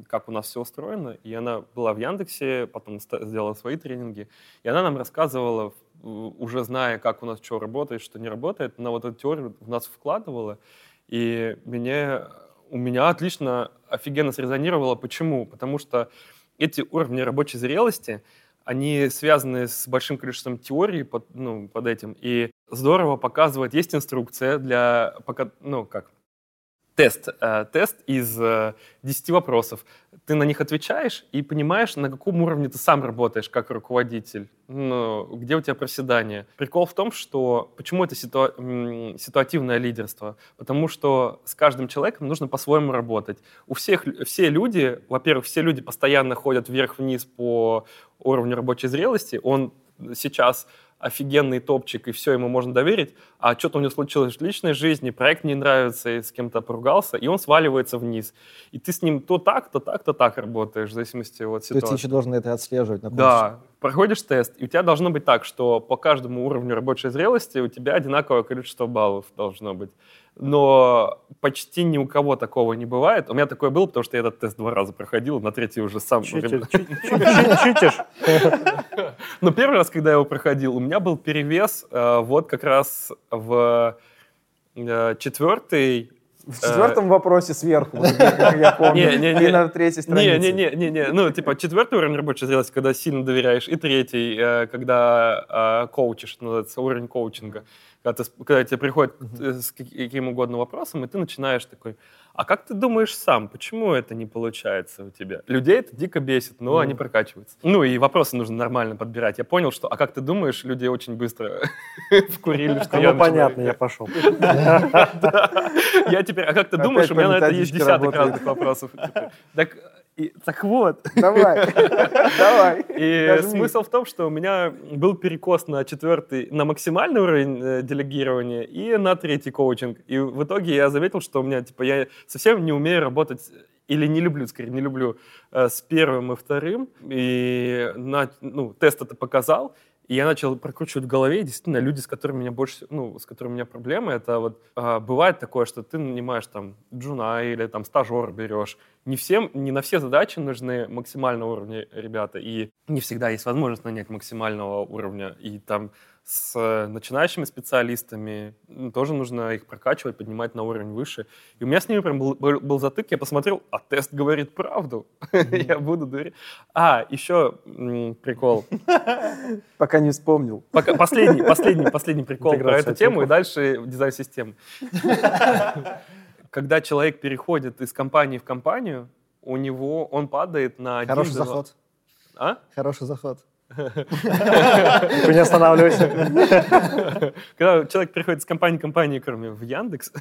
S2: как у нас все устроено, и она была в Яндексе, потом сделала свои тренинги, и она нам рассказывала, уже зная, как у нас что работает, что не работает, она вот эту теорию в нас вкладывала, и мне, у меня отлично, офигенно срезонировало. Почему? Потому что эти уровни рабочей зрелости, они связаны с большим количеством теорий под, ну, под этим. И здорово показывает, есть инструкция для, ну, как, тест, э, тест из э, 10 вопросов. Ты на них отвечаешь и понимаешь, на каком уровне ты сам работаешь как руководитель, ну, где у тебя проседание. Прикол в том, что почему это ситуа- ситуативное лидерство? Потому что с каждым человеком нужно по-своему работать. У всех все люди, во-первых, все люди постоянно ходят вверх-вниз по уровню рабочей зрелости. Он сейчас офигенный топчик, и все, ему можно доверить, а что-то у него случилось в личной жизни, проект не нравится, и с кем-то поругался, и он сваливается вниз. И ты с ним то так, то так, то так работаешь, в зависимости от
S3: То есть ты
S2: ситуации.
S3: еще должен это отслеживать на
S2: Да, проходишь тест, и у тебя должно быть так, что по каждому уровню рабочей зрелости у тебя одинаковое количество баллов должно быть. Но почти ни у кого такого не бывает. У меня такое было, потому что я этот тест два раза проходил, на третий уже сам...
S4: Читишь?
S2: Но первый раз, когда я его проходил, у меня был перевес э, вот как раз в э, четвертый...
S1: В четвертом вопросе сверху, я помню.
S2: Не-не-не.
S1: И на третьей странице.
S2: Не-не-не, ну, типа, четвертый уровень рабочей зрелости, когда сильно доверяешь, и третий, э, когда э, коучишь, называется, уровень коучинга. Когда, ты когда тебе приходит э, с каки- каким угодно вопросом, и ты начинаешь такой, а как ты думаешь сам, почему это не получается у тебя? Людей это дико бесит, но они прокачиваются. Ну, и вопросы нужно нормально подбирать. Я понял, что, а как ты думаешь, люди очень быстро вкурили, что я
S4: Ну, понятно, я пошел.
S2: Я теперь, а как ты думаешь, у меня на это есть десяток разных вопросов. Типа, Так, и- так вот,
S1: Давай, давай.
S2: и смысл в том, что у меня был перекос на четвертый, на максимальный уровень э, делегирования и на третий коучинг. И в итоге я заметил, что у меня, типа, я совсем не умею работать или не люблю, скорее, не люблю э, с первым и вторым. И на, ну, тест это показал. И я начал прокручивать в голове, и действительно, люди, с которыми у меня больше, ну, с которыми у меня проблемы, это вот а, бывает такое, что ты нанимаешь там джуна или там стажер берешь. Не всем, не на все задачи нужны максимального уровня ребята, и не всегда есть возможность нанять максимального уровня. И там с начинающими специалистами тоже нужно их прокачивать, поднимать на уровень выше. И у меня с ними прям был, был- был затык, я посмотрел, а тест говорит правду. Я буду доверять. А, еще м, прикол.
S1: Пока не вспомнил.
S2: Пока- последний, последний, последний прикол про
S4: Интеграция
S2: эту тему, и дальше дизайн системы. Когда человек переходит из компании в компанию, у него он падает на.
S3: Хороший заход.
S2: А?
S3: Хороший заход.
S4: Не останавливайся.
S2: Когда человек приходит с компании к компании, кроме в Яндекс,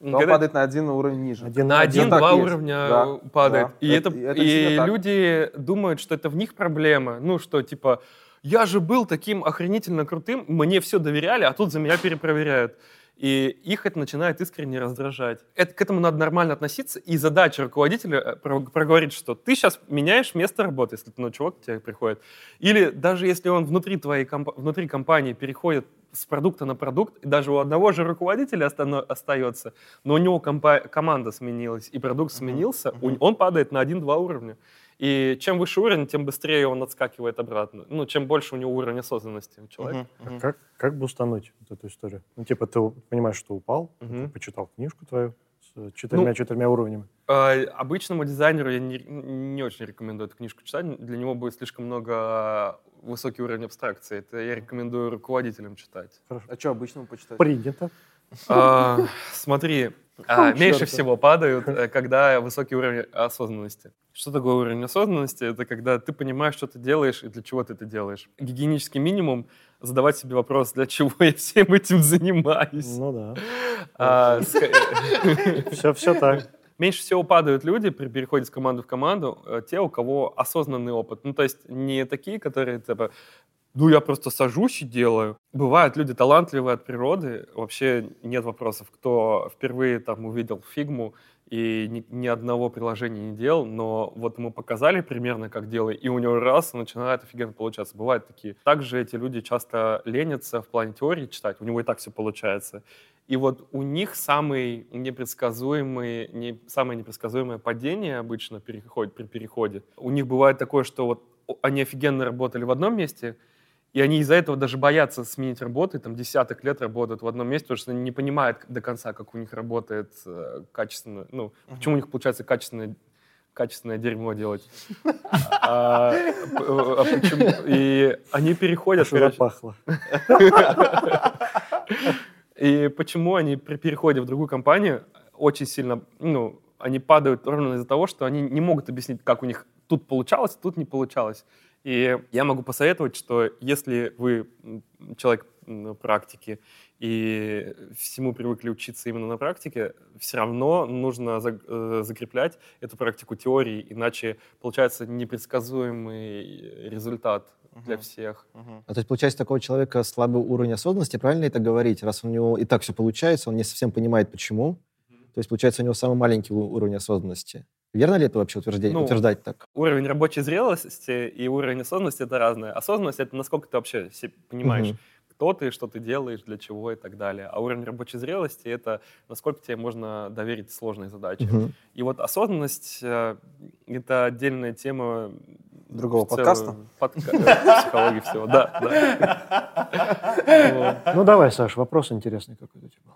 S1: он
S2: когда-
S1: падает на один уровень ниже.
S4: Один
S2: на
S4: один.
S2: один-два
S1: есть.
S2: уровня
S1: Да,
S2: падает.
S1: да.
S2: И,
S1: Это-
S2: это,
S1: это
S2: и
S1: действительно так.
S2: люди думают, что это в них проблема. Ну, что типа, я же был таким охренительно крутым, мне все доверяли, а тут за меня перепроверяют. И их это начинает искренне раздражать. Это, к этому надо нормально относиться. И задача руководителя э, про- проговорить, что ты сейчас меняешь место работы, если ты, ну, чувак к тебе приходит. Или даже если он внутри твоей комп- внутри компании переходит с продукта на продукт, и даже у одного же руководителя остается, но у него компа- команда сменилась, и продукт сменился, у- он падает на 1-2 уровня. И чем выше уровень, тем быстрее он отскакивает обратно. Ну, чем больше у него уровень осознанности у человека.
S1: Мгм, мгм.
S4: Как, как бустануть вот эту историю? Ну, типа, ты понимаешь, что упал,
S2: Мгм.
S4: ты почитал книжку твою с четырьмя-четырьмя уровнями.
S2: А, Обычному дизайнеру я не, не очень рекомендую эту книжку читать. Для него будет слишком много высокий уровень абстракции. Это я рекомендую руководителям читать.
S1: А что обычному почитать?
S4: Принято.
S2: А, Смотри, а, меньше всего падают, э, когда высокий уровень осознанности. Что такое уровень осознанности? Это когда ты понимаешь, что ты делаешь и для чего ты это делаешь. Гигиенический минимум — задавать себе вопрос, для чего я всем этим занимаюсь.
S4: Ну да.
S2: А,
S4: Все, все так.
S2: Меньше всего падают люди при переходе с команды в команду, э, те, у кого осознанный опыт. Ну, то есть не такие, которые, типа, ну, я просто сажусь и делаю. Бывают люди талантливые от природы, вообще нет вопросов. Кто впервые там увидел фигму и ни, ни одного приложения не делал, но вот ему показали примерно, как делай, и у него раз начинает офигенно получаться. Бывают такие. Также эти люди часто ленятся в плане теории читать, у него и так все получается. И вот у них самый непредсказуемый, не, самое непредсказуемое падение обычно переходит, при переходе. У них бывает такое, что вот они офигенно работали в одном месте, и они из-за этого даже боятся сменить работу, и там десяток лет работают в одном месте, потому что они не понимают до конца, как у них работает э, качественно, ну, почему у них получается качественное качественное дерьмо делать. А, а почему? И они переходят...
S4: Запахло.
S2: и почему они при переходе в другую компанию очень сильно, ну, они падают ровно из-за того, что они не могут объяснить, как у них тут получалось, тут не получалось. И я могу посоветовать, что если вы человек практики и всему привыкли учиться именно на практике, все равно нужно э, закреплять эту практику теории, иначе получается непредсказуемый результат для
S1: Мгм.
S2: всех.
S1: Мгм.
S3: А то есть, получается, такого человека слабый уровень осознанности, правильно это говорить? Раз у него и так все получается, он не совсем понимает, почему. То есть, получается, у него самый маленький уровень осознанности. Верно ли это вообще утверждение,
S2: Ну,
S3: утверждать так?
S2: Уровень рабочей зрелости и уровень осознанности — это разное. Осознанность — это насколько ты вообще понимаешь,
S3: Мгм.
S2: кто ты, что ты делаешь, для чего и так далее. А уровень рабочей зрелости — это насколько тебе можно доверить сложные задачи.
S3: Мгм.
S2: И вот осознанность э, — это отдельная тема
S1: Другого
S2: в целом-
S1: подкаста?
S2: подка- э, Психологии всего, да.
S4: Ну давай, Саш, вопрос интересный какой-то у тебя был.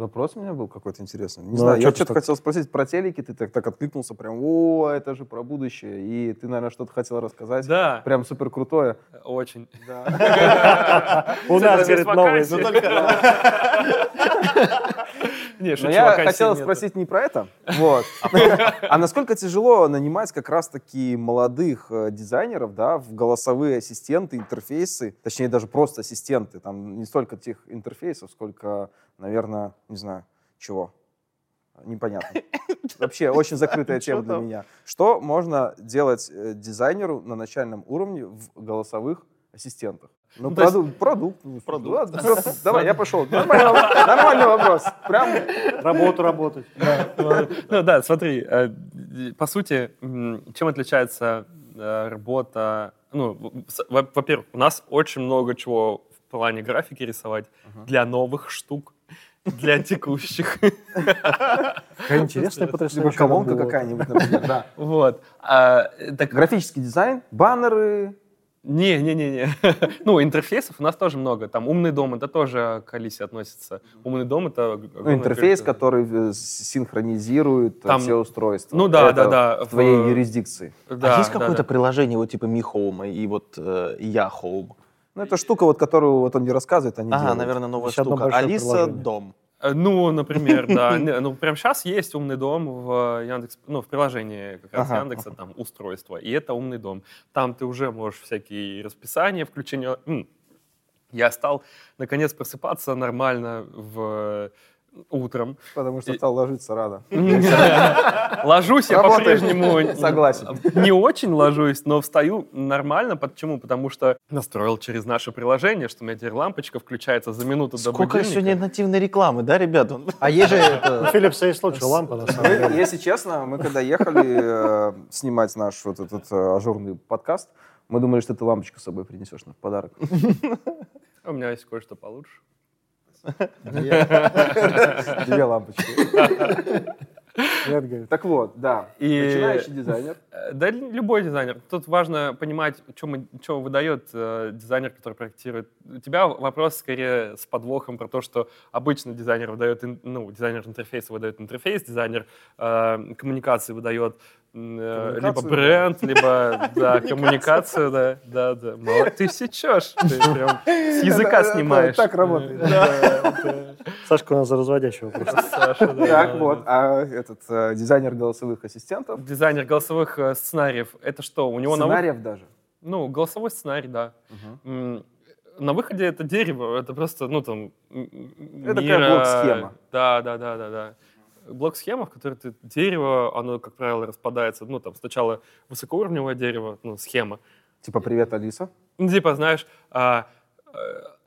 S1: Вопрос у меня был какой-то интересный. Не
S4: Ну,
S1: знаю,
S4: а
S1: я что-то
S4: так-
S1: хотел спросить про телеки, ты так, так откликнулся прям, о, это же про будущее, и ты, наверное, что-то хотел рассказать.
S2: Да,
S1: Прям супер крутое.
S2: очень.
S4: У нас, говорит, новый.
S2: вакансий. Не,
S1: Но
S2: шучу,
S1: я
S2: вакансий
S1: хотел
S2: нету.
S1: спросить не про это, вот, а, а насколько тяжело нанимать как раз-таки молодых э, дизайнеров, да, в голосовые ассистенты, интерфейсы, точнее даже просто ассистенты, там не столько тех интерфейсов, сколько, наверное, не знаю, чего. Непонятно. Вообще очень закрытая тема для меня. Что можно делать э, дизайнеру на начальном уровне в голосовых ассистентах? Ну,
S2: Ну, то есть-
S1: проду- продукт. Продукт. Ладно, давай, я пошел. Нормальный вопрос. Прям
S4: Работу работать.
S2: Ну да, смотри, э, по сути, чем отличается э, работа... Ну, во-первых, у нас очень много чего в плане графики рисовать для новых штук, для текущих.
S4: Какая интересная потрясающая
S1: колонка какая-нибудь, например, да.
S2: Вот. А, так
S1: Графический дизайн, баннеры.
S2: Не-не-не-не. Ну, интерфейсов у нас тоже много. Там умный дом, это тоже к Алисе относится. Умный дом — это...
S1: Ну, интерфейс, который э, синхронизирует э,
S2: Там-
S1: все устройства.
S2: Ну да,
S1: Это
S2: да, да.
S1: В твоей
S2: В-
S1: юрисдикции.
S2: Да,
S6: а есть
S2: да,
S6: какое-то
S2: да.
S6: приложение вот типа Mi Home и вот э, Я Home?
S1: Ну, это штука, вот, которую вот он не рассказывает, они
S6: Ага,
S1: делают.
S6: наверное, новая
S4: одно
S6: штука. Алиса
S4: приложение.
S6: Дом.
S2: Э, Ну, например, да. Ну, прям сейчас есть умный дом в Яндекс, ну, в приложении как раз
S1: Ага.
S2: Яндекса, там, устройство, и это умный дом. Там ты уже можешь всякие расписания, включения... М. Я стал, наконец, просыпаться нормально в утром.
S1: Потому что
S2: И-
S1: стал ложиться рано.
S2: Ложусь я по-прежнему...
S1: Согласен.
S2: Не очень ложусь, но встаю нормально. Почему? Потому что настроил через наше приложение, что у меня теперь лампочка включается за минуту до
S6: Сколько сегодня нативной рекламы, да, ребят?
S3: А есть же.
S4: Philips есть лучше лампа, на самом деле.
S1: Если честно, мы когда ехали э, снимать наш вот этот э, ажурный подкаст, мы думали, что ты лампочку с собой принесешь нам в подарок.
S2: У меня есть кое-что получше.
S1: Две лампочки.
S4: Нет, говорит.
S1: Так вот, да.
S2: И-
S1: Начинающий дизайнер.
S2: Э, Да, любой дизайнер. Тут важно понимать, что выдает э, дизайнер, который проектирует. У тебя вопрос скорее с подвохом про то, что обычно дизайнер выдает, ну, дизайнер интерфейса выдает интерфейс, дизайнер э, коммуникации выдает либо
S1: Коммуникацию,
S2: бренд, либо да, коммуникацию, да, да, да. Мало- Ты сечешь, ты прям с языка снимаешь.
S1: так работает.
S4: Сашка у нас за разводящего просто.
S2: Саша, да,
S1: Так вот, а этот э, дизайнер голосовых ассистентов,
S2: Дизайнер голосовых э, сценариев, это что? У него
S1: сценариев даже.
S2: Ну, голосовой сценарий, да. На выходе это дерево, это просто, ну, там...
S1: Это
S2: мира-
S1: блок-схема.
S2: Да, да, да, да, да. Блок-схема, в которой ты дерево, оно, как правило, распадается, ну, там, сначала высокоуровневое дерево, ну, схема.
S1: Типа, привет, Алиса.
S2: Ну, типа, знаешь, а,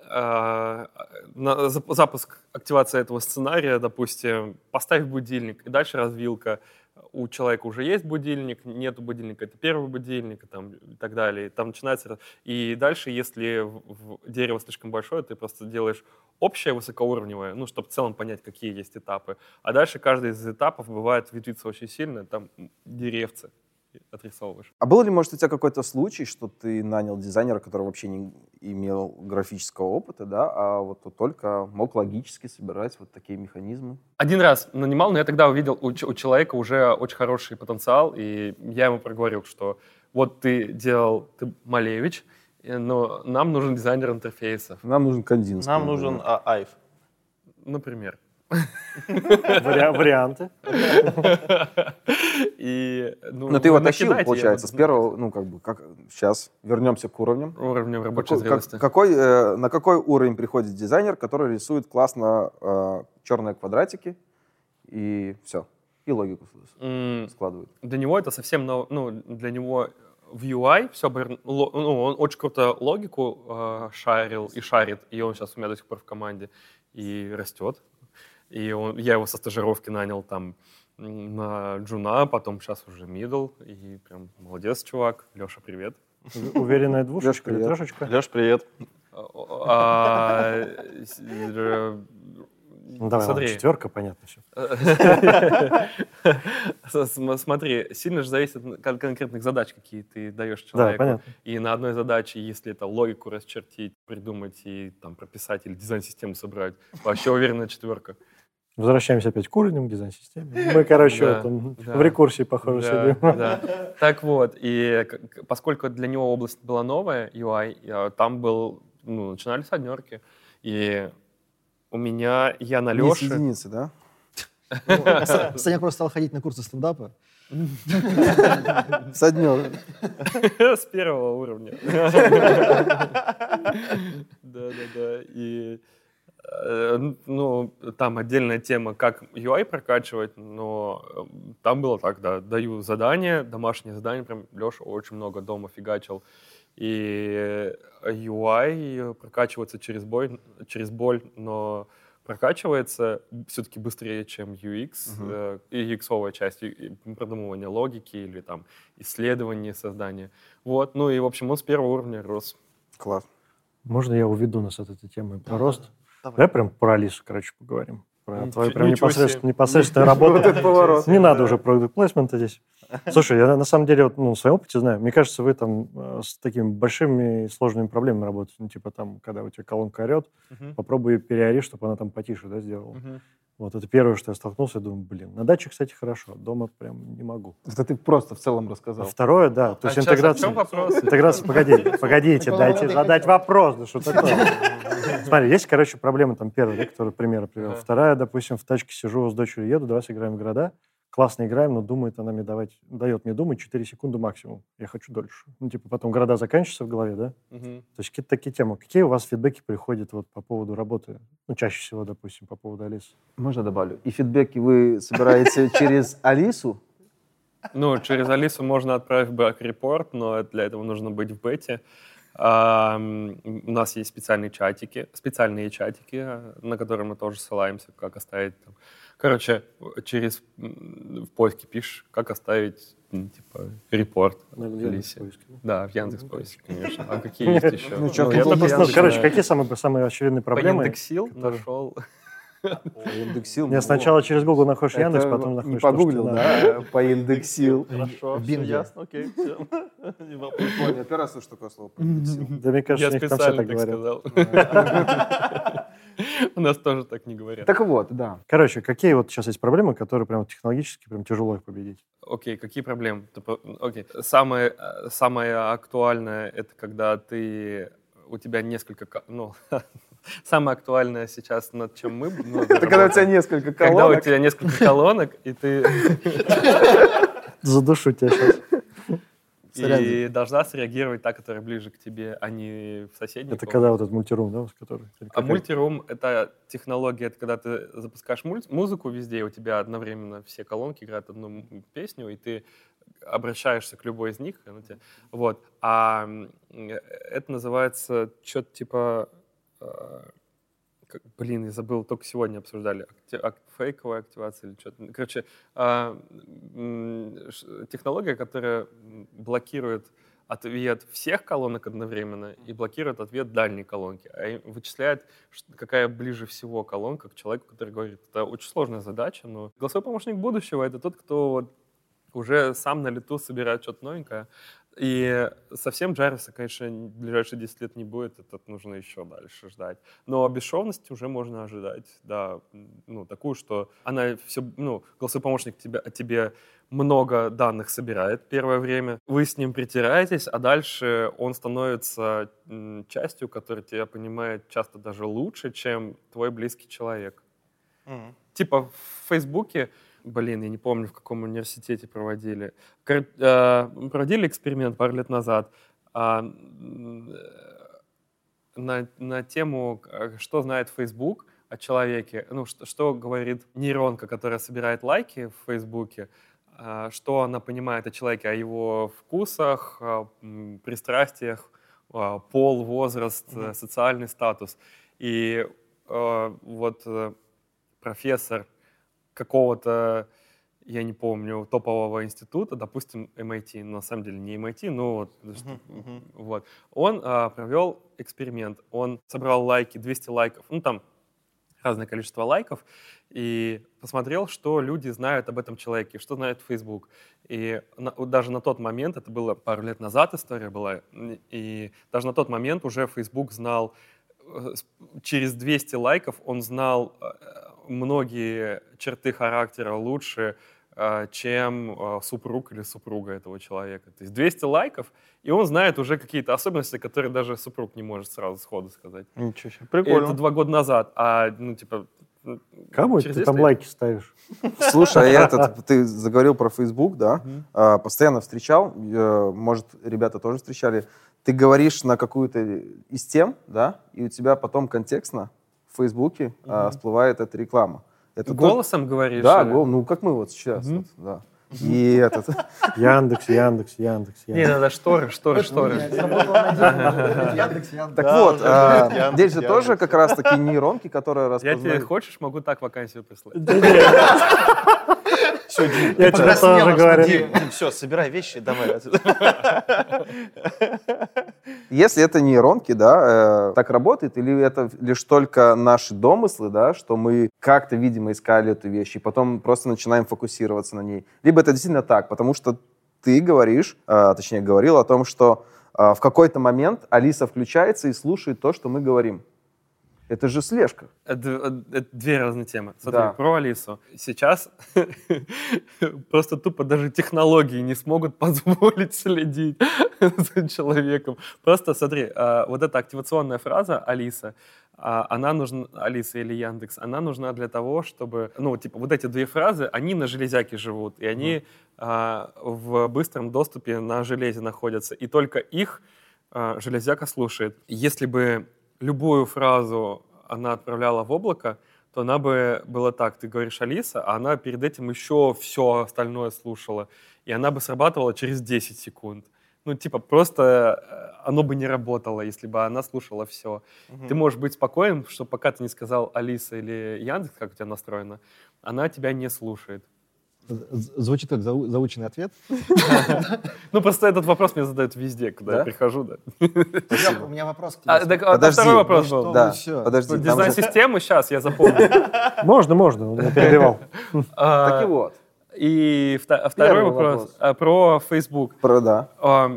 S2: а, зап- запуск, активация этого сценария, допустим, поставь будильник, и дальше развилка. У человека уже есть будильник, нету будильника, это первый будильник, там, и так далее. Там начинается... И дальше, если дерево слишком большое, ты просто делаешь общее высокоуровневое, ну, чтобы в целом понять, какие есть этапы. А дальше каждый из этапов бывает ветвиться очень сильно, там деревцы отрисовываешь.
S1: А был ли, может, у тебя какой-то случай, что ты нанял дизайнера, который вообще не имел графического опыта, да, а вот только мог логически собирать вот такие механизмы?
S2: Один раз нанимал, но я тогда увидел у, у человека уже очень хороший потенциал, и я ему проговорил, что вот ты делал, ты Малевич, э, но нам нужен дизайнер интерфейсов,
S1: Нам нужен кондин.
S6: Нам нужен а, айф.
S2: например.
S4: Вари- Варианты.
S2: И, ну,
S1: Но ты его
S2: накидайте,
S1: тащил, получается, с первого, ну, как бы, как, сейчас вернемся к уровням.
S2: Уровнем рабочей зрелости.
S1: какой, э, на какой уровень приходит дизайнер, который рисует классно э, черные квадратики и все, и логику складывает?
S2: Для него это совсем, нов- ну, для него в UI все, ну, он очень круто логику э, шарил и шарит, и он сейчас у меня до сих пор в команде и растет. И он, я его со стажировки нанял там на джуна, потом сейчас уже мидл, и прям молодец, чувак. Леша, привет.
S4: Уверенная двушечка или трешечка.
S6: Леш, привет.
S2: А, с- э,
S4: Ну, давай, ладно,
S2: Смотри.
S4: четверка, понятно все.
S2: Смотри, сильно же зависит от кон- конкретных задач, какие ты даешь
S4: Да,
S2: человеку.
S4: понятно.
S2: И на одной задаче, если это логику расчертить, придумать и там прописать или дизайн-систему собрать, вообще уверенная четверка.
S4: Возвращаемся опять к уровням дизайн-системы. Мы, короче,
S2: Да,
S4: там
S2: да.
S4: в рекурсии, похоже,
S2: Да,
S4: сидим.
S2: да. Так вот, и поскольку для него область была новая, UI, там был, ну, начинались однерки. И у меня, я на Леше...
S1: единицы, да?
S3: Са- Саня просто стал ходить на курсы стендапа.
S1: С однер.
S2: С первого уровня. Да-да-да. И ну, там отдельная тема, как UI прокачивать, но э, там было так, да, даю задание, домашнее задание, прям Леша очень много дома фигачил. И UI прокачивается через, бой, через боль, но прокачивается все-таки быстрее, чем UX, э, и UX-овая часть, и- продумывание логики или там исследование, создание. Вот, ну и, в общем, он с первого уровня рос.
S1: Класс.
S4: Можно я уведу нас от этой темы про рост? Давай прям про Алису, короче, поговорим. Про твою прям
S2: себе.
S4: непосредственную работу. Не надо уже продукт плейсмента здесь. Слушай, я на самом деле вот, ну, в своем опыте знаю. Мне кажется, вы там э, с такими большими и сложными проблемами работаете. Ну, типа там, когда у тебя колонка орет,
S2: Мгм.
S4: попробуй переори, чтобы она там потише, да, сделала.
S2: Мгм.
S4: Вот это первое, что я столкнулся, я думаю, блин, на даче, кстати, хорошо, дома прям не могу.
S3: Это ты просто в целом
S4: А
S3: рассказал.
S4: второе, да, то
S2: А
S4: есть интеграция... Интеграция, погодите, погодите, дайте задать вопрос, да что такое? Смотри, есть, короче, проблема там первая, да, которую пример привел. Вторая, допустим, в тачке сижу с дочерью, еду, давай сыграем в города. Классно играем, но думает она мне давать, дает мне думать 4 секунды максимум. Я хочу дольше. Ну, типа, потом города заканчиваются в голове, да?
S2: Мгм.
S4: То есть какие-то такие темы. Какие у вас фидбэки приходят вот по поводу работы? Ну, чаще всего, допустим, по поводу Алисы.
S3: Можно добавлю? И фидбэки вы собираете через Алису?
S2: Ну, через Алису можно отправить бэк-репорт, но для этого нужно быть в бете. У нас есть специальные чатики, специальные чатики, на которые мы тоже ссылаемся, как оставить там. Короче, через в поиске пишешь, как оставить типа репорт
S4: Наверное, в
S2: Алисе.
S4: Яндекс.Поиске, да?
S2: В Яндекс поиске, конечно. А какие есть еще?
S3: Ну,
S2: я
S3: Plus,
S4: Ну,
S2: Яндекс
S4: короче,
S2: знаю.
S4: какие самые, самые очевидные
S2: По
S4: проблемы?
S2: Яндексил нашел.
S3: Индексил.
S4: Не, сначала через Google находишь Яндекс, потом
S3: не
S4: находишь что
S3: погуглил, да? Поиндексил.
S6: Хорошо,
S3: В
S6: все
S3: Бинге.
S6: ясно, окей, все. Не вопрос.
S3: Я первый раз слышу такое слово. поиндексил.
S4: Да, мне кажется,
S2: Я
S4: у них там все
S2: специально
S4: так
S2: так
S4: говорят.
S2: У нас тоже так не говорят.
S3: Так вот, да.
S4: Короче, какие вот сейчас есть проблемы, которые прям технологически прям тяжело их победить?
S2: Окей, какие проблемы? Окей, самое, э, самое актуальное это когда ты у тебя несколько, ко- ну самое актуальное сейчас над чем мы. ну,
S3: Это когда у тебя несколько
S2: когда у
S3: колонок.
S2: тебя несколько колонок и ты
S4: Задушу тебя сейчас.
S3: Сорян.
S2: и должна среагировать та, которая ближе к тебе, а не в соседней.
S4: Это когда вот этот мультирум, да, с который?
S2: А мультирум — это технология, это когда ты запускаешь мульт- музыку везде, и у тебя одновременно все колонки играют одну песню, и ты обращаешься к любой из них. Вот. А э, это называется что-то типа... блин, я забыл, только сегодня обсуждали. Акти- ак- фейковая активация или что-то. Короче, а, технология, которая блокирует ответ всех колонок одновременно и блокирует ответ дальней колонки. А вычисляет, какая ближе всего колонка к человеку, который говорит. Это очень сложная задача, но голосовой помощник будущего — это тот, кто вот уже сам на лету собирает что-то новенькое. И совсем Джариса, конечно, в ближайшие 10 лет не будет, это нужно еще дальше ждать. Но бесшовности уже можно ожидать, да, ну, такую, что она все, ну, голосовой помощник тебя, о тебе много данных собирает первое время, вы с ним притираетесь, а дальше он становится частью, которая тебя понимает часто даже лучше, чем твой близкий человек.
S6: Мгм.
S2: Типа в Фейсбуке, блин, я не помню, в каком университете проводили, кор- э, проводили эксперимент пару лет назад а, э, на, на тему, э, что знает Facebook о человеке, ну, что, что говорит нейронка, которая собирает лайки в Фейсбуке, а, что она понимает о человеке, о его вкусах, м, пристрастиях, а, пол, возраст, э, социальный статус. И э, вот э, профессор какого-то, я не помню, топового института, допустим, MIT, но на самом деле не MIT, но вот, что-
S6: мгм.
S2: вот. он а, провел эксперимент, он собрал лайки, 200 лайков, ну там разное количество лайков, и посмотрел, что люди знают об этом человеке, что знает Facebook. И на- даже на тот момент, это было пару лет назад история была, и даже на тот момент уже Facebook знал, э, через 200 лайков он знал э, многие черты характера лучше, э, чем э, супруг или супруга этого человека. То есть 200 лайков, и он знает уже какие-то особенности, которые даже супруг не может сразу сходу сказать.
S6: Ничего себе,
S2: И
S6: прикольно.
S2: Это два года назад, а, ну, типа...
S4: Кому
S2: через
S4: ты там
S2: 200 лет.
S4: лайки ставишь?
S1: Слушай, а я этот, ты заговорил про Facebook, да? А, постоянно встречал, может, ребята тоже встречали. Ты говоришь на какую-то из тем, да, и у тебя потом контекстно в Фейсбуке а, всплывает эта реклама. Это тот-
S2: Голосом говоришь?
S1: Да,
S2: или?
S1: гол- ну как мы вот сейчас,
S2: Мгм.
S1: вот, да. И этот,
S4: Яндекс, Яндекс, Яндекс,
S2: Не,
S4: Яндекс.
S2: надо шторы, шторы, шторы.
S3: Яндекс, Яндекс.
S1: так вот, а, здесь же тоже как раз таки нейронки, которые
S2: Я тебе,
S1: распознают.
S2: хочешь, могу так вакансию прислать.
S6: Все, Дим,
S4: Я тебе тоже говорю.
S6: Дим, Дим, все, собирай вещи, давай. отсюда.
S1: Если это нейронки, да, э, так работает, или это лишь только наши домыслы, да, что мы как-то, видимо, искали эту вещь, и потом просто начинаем фокусироваться на ней. Либо это действительно так, потому что ты говоришь, а, точнее говорил о том, что а, в какой-то момент Алиса включается и слушает то, что мы говорим. Это же слежка.
S2: Это, это две разные темы. Смотри,
S1: Да.
S2: про Алису. Сейчас просто тупо даже технологии не смогут позволить следить за человеком. Просто смотри, а, вот эта активационная фраза Алиса, а, она нужна, Алиса или Яндекс, она нужна для того, чтобы, ну, типа, вот эти две фразы, они на железяке живут, и они а, в быстром доступе на железе находятся, и только их а, железяка слушает. Если бы любую фразу она отправляла в облако, то она бы была так, ты говоришь Алиса, а она перед этим еще все остальное слушала, и она бы срабатывала через 10 секунд. Ну, типа, просто э, оно бы не работало, если бы она слушала все. Ты можешь быть спокоен, что пока ты не сказал Алиса или Яндекс, как у тебя настроено, она тебя не слушает.
S3: Звучит как зау- заученный ответ.
S2: Ну, просто этот вопрос мне задают везде, когда
S1: Да?
S2: я прихожу, да.
S3: У меня вопрос к тебе.
S2: А, так, а
S1: Подожди,
S2: второй вопрос
S3: ну
S2: был.
S3: всё.
S1: подожди.
S2: Дизайн системы, сейчас я запомню.
S4: Можно, можно, он перебивал.
S2: А,
S1: Так и вот.
S2: И второй вопрос
S1: вопрос.
S2: про Facebook.
S1: Про, да.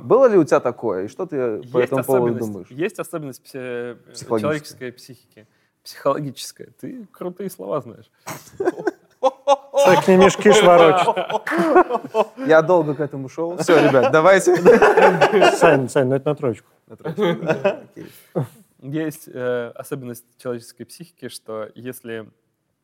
S1: Было ли у тебя такое? И что ты по этому поводу думаешь?
S2: есть особенность пси- человеческой психики. Психологическая. Ты крутые слова знаешь.
S4: Так не мешки шворочит.
S1: Я долго к этому шел. Все, ребят, давайте.
S4: Сань, Сань, ну это на троечку.
S1: Окей.
S2: Есть э, особенность человеческой психики, что если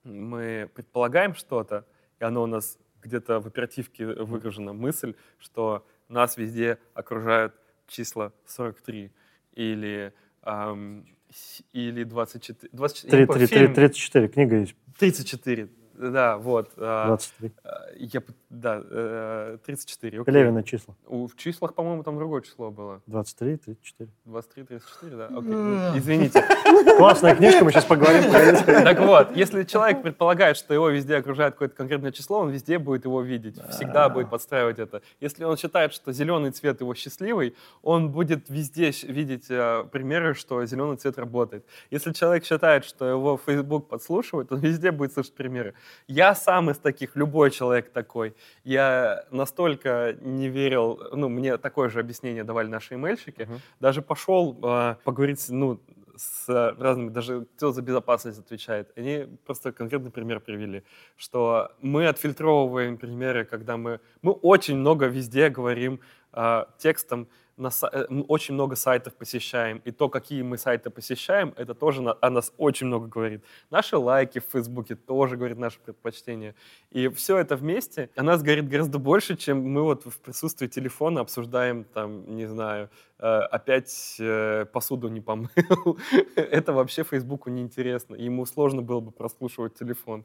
S2: мы предполагаем что-то, и оно у нас где-то в оперативке выражена мысль, что нас везде окружают числа 43 или, с- или 24. 24 я не
S4: Три-
S2: помню,
S4: три- три-
S2: фильм
S4: 34, книга есть.
S2: 34. Да, вот. а,
S4: 23.
S2: а, Я, п- да, э, 34. окей.
S4: Пелевина числа.
S2: У- В числах, по-моему, там другое число было.
S4: 23, 34.
S2: 23, 34, да? Окей. Ну, Извините.
S4: Классная книжка, мы сейчас поговорим.
S2: Так вот, если человек предполагает, что его везде окружает какое-то конкретное число, он везде будет его видеть, всегда будет подстраивать это. Если он считает, что зеленый цвет его счастливый, он будет везде видеть э, примеры, что зеленый цвет работает. Если человек считает, что его Facebook подслушивает, он везде будет слышать примеры. Я сам из таких, любой человек такой. Я настолько не верил, ну, мне такое же объяснение давали наши имейльщики, даже пошел э, поговорить, ну, с разными, даже кто за безопасность отвечает, они просто конкретный пример привели, что мы отфильтровываем примеры, когда мы, мы очень много везде говорим э, текстом, на, э, очень много сайтов посещаем, и то, какие мы сайты посещаем, это тоже на- о нас очень много говорит. Наши лайки в Фейсбуке тоже говорит наше предпочтение. И все это вместе о нас говорит гораздо больше, чем мы вот в присутствии телефона обсуждаем, там, не знаю, э, опять э, посуду не помыл. Это вообще Фейсбуку неинтересно. Ему сложно было бы прослушивать телефон.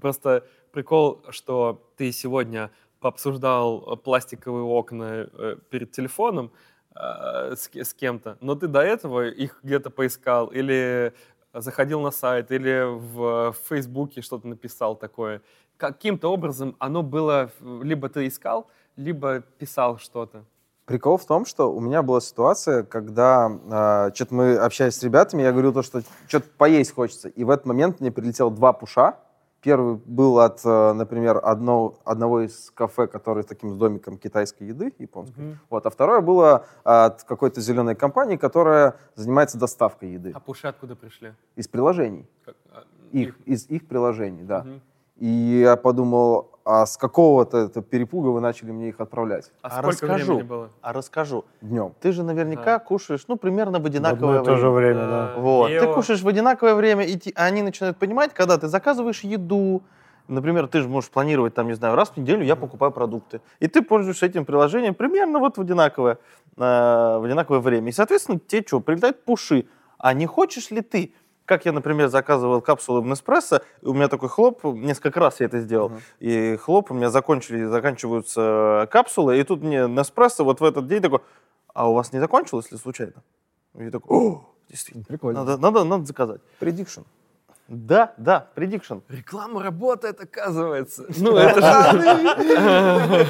S2: Просто прикол, что ты сегодня пообсуждал э, пластиковые окна э, перед телефоном э, с, ке- с кем-то, но ты до этого их где-то поискал или заходил на сайт, или в, в Фейсбуке что-то написал такое. Каким-то образом оно было, либо ты искал, либо писал что-то.
S1: Прикол в том, что у меня была ситуация, когда что-то мы общались с ребятами, я говорил то, что что-то поесть хочется. И в этот момент мне прилетело два пуша. Первый был от, э, например, одно, одного из кафе, который с таким домиком китайской еды, японской. Вот, а второе было от какой-то зеленой компании, которая занимается доставкой еды
S2: А пуши откуда пришли?
S1: из приложений.
S2: Как- а,
S1: Их, из их приложений, да.
S2: Мгм.
S1: И я подумал, а с какого-то это перепуга вы начали мне их отправлять?
S2: А,
S6: А
S2: сколько
S6: расскажу.
S2: времени было?
S6: А расскажу.
S1: Днем.
S6: Ты же наверняка
S2: Да.
S6: кушаешь, ну, примерно в
S4: В
S6: одинаковое
S4: одно и то же
S6: время.
S4: время, да.
S6: Вот. Ты
S2: Ео.
S6: кушаешь в одинаковое время, и ти- они начинают понимать, когда ты заказываешь еду, например, ты же можешь планировать, там, не знаю, раз в неделю я покупаю продукты, и ты пользуешься этим приложением примерно вот в одинаковое, э, в одинаковое время. И, соответственно, тебе что, прилетают пуши. А не хочешь ли ты, как я, например, заказывал капсулы в Неспрессо, у меня такой хлоп, несколько раз я это сделал, и хлоп, у меня закончили, заканчиваются капсулы, и тут мне Неспрессо вот в этот день такой, а у вас не закончилось ли случайно? И я такой, о, действительно,
S3: Прикольно.
S6: надо, надо, надо заказать.
S1: Prediction.
S6: Да, да, prediction.
S2: Реклама работает, оказывается. Ну, это же...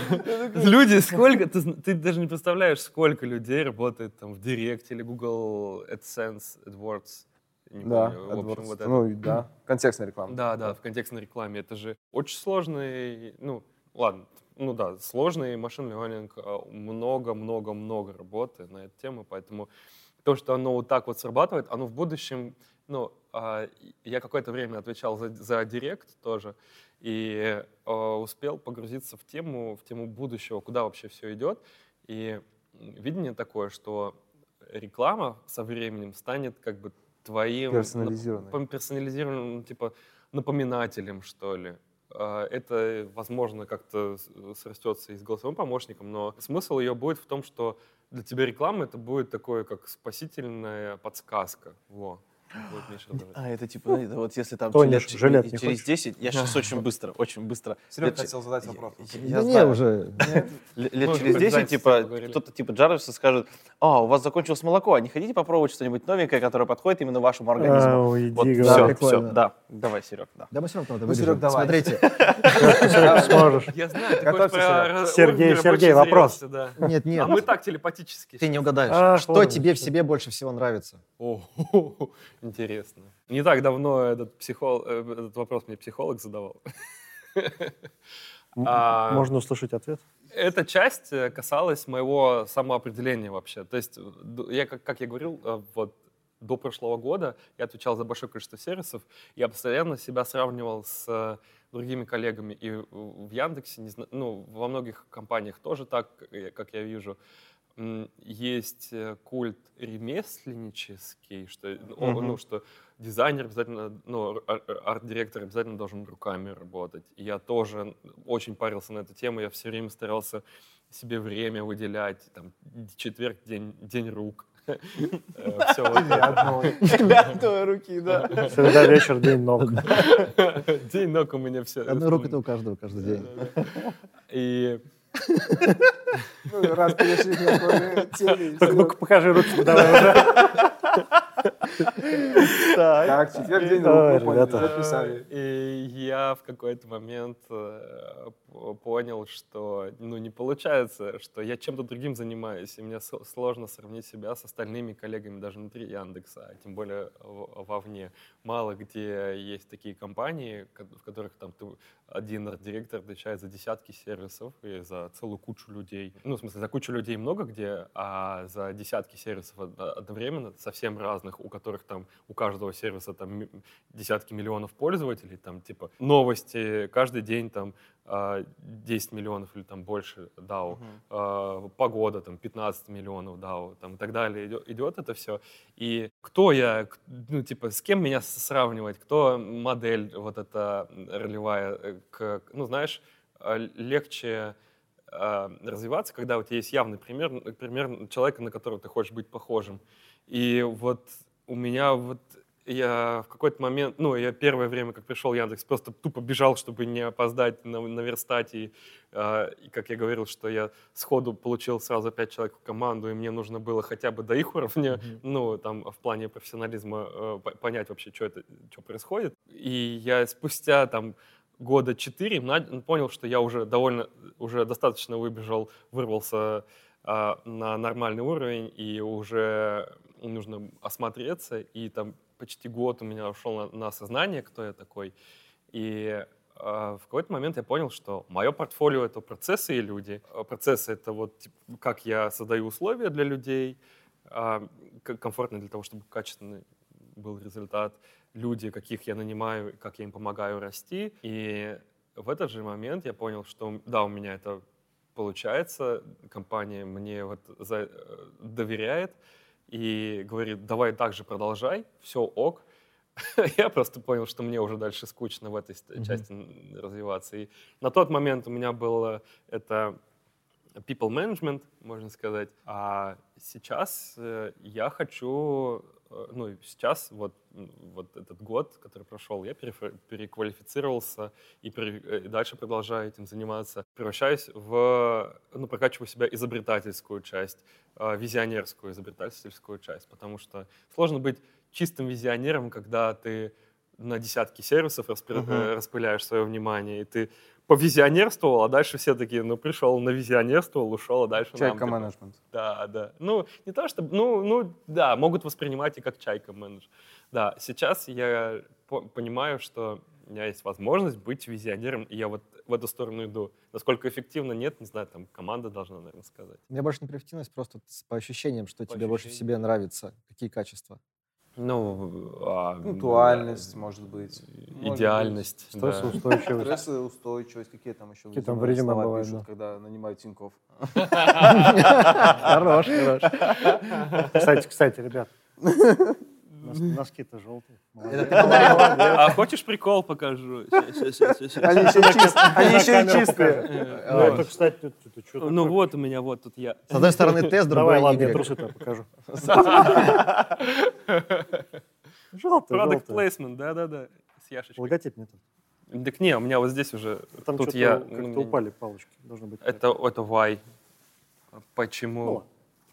S2: Люди, сколько... Ты, ты даже не представляешь, сколько людей работает там в Директе или Google AdSense, AdWords. Не
S1: Да,
S2: помню. В общем,
S1: AdWords.
S2: вот это.
S1: ну да, контекстная реклама.
S2: Да, да, в контекстной рекламе. Это же очень сложный... Ну, ладно, ну да, сложный машин learning, много-много-много работы на эту тему, поэтому то, что оно вот так вот срабатывает, оно в будущем, ну, а, я какое-то время отвечал за, за Директ тоже, и а, успел погрузиться в тему, в тему будущего, куда вообще все идет, и видение такое, что реклама со временем станет как бы твоим...
S6: Персонализированным.
S2: Персонализированным, типа, напоминателем, что ли. А, это, возможно, как-то срастется и с голосовым помощником, но смысл ее будет в том, что для тебя реклама это будет такое, как спасительная подсказка. Во.
S6: А, это типа, это вот если там лет,
S4: жилет не
S6: через 10, я сейчас очень быстро, очень быстро.
S1: Серега
S6: Лет-
S1: хотел задать вопрос.
S6: Я,
S3: Да не,
S6: знаю.
S3: уже.
S6: Лет через
S2: про
S6: 10,
S2: дизайн
S6: типа, кто-то типа Джарвиса скажет, а, у вас закончилось молоко, а не хотите попробовать что-нибудь новенькое, которое подходит именно вашему организму?
S4: Иди,
S6: вот, все, все, да. Давай, Серег, да.
S3: Да мы все равно надо
S1: Ну, Серег, давай.
S3: Смотрите.
S4: Сможешь.
S2: Я знаю, ты хочешь про
S4: Сергей, Сергей, вопрос.
S2: да.
S3: Нет, нет.
S2: А мы так телепатически.
S3: Ты не угадаешь.
S4: А,
S3: Что тебе в себе больше всего нравится?
S2: Интересно. Не так давно этот, психол... э, этот вопрос мне психолог задавал. А,
S4: Можно услышать ответ?
S2: Эта часть э, касалась моего самоопределения вообще. То есть, я, как, как я говорил, э, вот до прошлого года я отвечал за большое количество сервисов, я постоянно себя сравнивал с другими коллегами и в Яндексе, не зна- ну, во многих компаниях тоже так, как я вижу. Есть э, культ ремесленнический, что, э,
S6: Мгм.
S2: ну, что дизайнер обязательно, ну, ар- ар- арт-директор обязательно должен руками работать. И я тоже очень парился на эту тему, я все время старался себе время выделять, там, четверг, день, день рук. Все
S1: Или
S2: это.
S1: одной.
S6: Руки, да.
S4: Среда, вечер, день, ног.
S2: День ног у меня все.
S3: Одна рука это у каждого каждый день.
S2: И
S1: Ну, раз перешли к такой теме.
S4: Только ну-ка покажи руки, давай уже.
S6: Так.
S1: Так, четверг день
S4: Ой,
S1: рук, мы поняли,
S4: ребята.
S1: записали.
S2: И я в какой-то момент э, понял, что ну, не получается, что я чем-то другим занимаюсь, и мне сложно сравнить себя с остальными коллегами даже внутри Яндекса, а тем более вовне. Мало где есть такие компании, ко- в которых там ты, один арт-директор отвечает за десятки сервисов и за целую кучу людей. Ну, в смысле, за кучу людей много где, а за десятки сервисов од- одновременно, совсем разных, у которых там, у каждого сервиса там десятки миллионов пользователей, там типа новости, каждый день там а, 10 миллионов или там больше DAO, а, погода там 15 миллионов DAO, там и так далее, идет, идет это все. И кто я, ну типа с кем меня сравнивать, кто модель вот эта ролевая, э, к, ну знаешь, а, легче а, развиваться, когда у тебя есть явный пример, пример человека, на которого ты хочешь быть похожим. И вот у меня вот я в какой-то момент, ну, я первое время, как пришел в Яндекс, просто тупо бежал, чтобы не опоздать на, наверстать. И, а, и, как я говорил, что я сходу получил сразу пять человек в команду, и мне нужно было хотя бы до их уровня, ну, там, в плане профессионализма э, по- понять вообще, что это, что происходит. И я спустя, там, года четыре понял, что я уже довольно, уже достаточно выбежал, вырвался а, на нормальный уровень, и уже нужно осмотреться, и там почти год у меня ушел на, на осознание, кто я такой. И а, в какой-то момент я понял, что мое портфолио — это процессы и люди. А Процессы — это вот типа, как я создаю условия для людей, а, к- комфортно для того, чтобы качественный был результат. Люди, каких я нанимаю, как я им помогаю расти. И в этот же момент я понял, что да, у меня это получается, компания мне вот за- э, доверяет и говорит, давай так же продолжай, все ок. Я просто понял, что мне уже дальше скучно в этой
S3: Мгм.
S2: части развиваться. И на тот момент у меня было это people management, можно сказать. А сейчас э, я хочу, ну, и сейчас, вот, вот этот год, который прошел, я переквалифицировался и, пере- э, и дальше продолжаю этим заниматься. Превращаюсь в, ну, прокачиваю себя изобретательскую часть, э, визионерскую изобретательскую часть, потому что сложно быть чистым визионером, когда ты на десятки сервисов распри-
S6: Мгм.
S2: э, распыляешь свое внимание, и ты повизионерствовал, а дальше все такие, ну, пришел, навизионерствовал, ушел, а дальше нам,
S1: Чайка
S2: типа,
S1: менеджмент.
S2: да, да. Ну, не то, чтобы, ну, ну, да, могут воспринимать и как чайка менеджер. Да, сейчас я по- понимаю, что у меня есть возможность быть визионером, и я вот в эту сторону иду. Насколько эффективно, нет, не знаю, там команда должна, наверное, сказать.
S3: Меня больше не про эффективность, просто по ощущениям, что
S2: По
S3: тебе больше в
S2: ощущениям.
S3: себе нравится, какие качества.
S2: Ну, а,
S1: Пунктуальность, может быть.
S2: да, идеальность. да.
S4: Стрессоустойчивость.
S1: Стрессоустойчивость. Какие там еще
S4: Какие там
S1: слова
S4: бывают,
S1: пишут,
S4: да.
S1: когда нанимают Тинькофф?
S3: Хорош, хорош.
S4: Кстати, кстати, ребят, носки-то желтые.
S2: А хочешь прикол покажу?
S1: Они еще и чистые.
S2: Э,
S4: Ну, это, кстати, ты- чё
S2: Ну вот у меня, вот тут я.
S3: С одной стороны тест, другой
S4: Давай, ладно, я трусы-то покажу. Желтый,
S2: Product placement, да-да-да, с яшечкой.
S4: Логотип не тот.
S2: Так не, у меня вот здесь уже,
S4: Там
S2: тут я...
S4: как-то упали палочки. Должно быть.
S2: Это, это why. Почему
S4: Ну.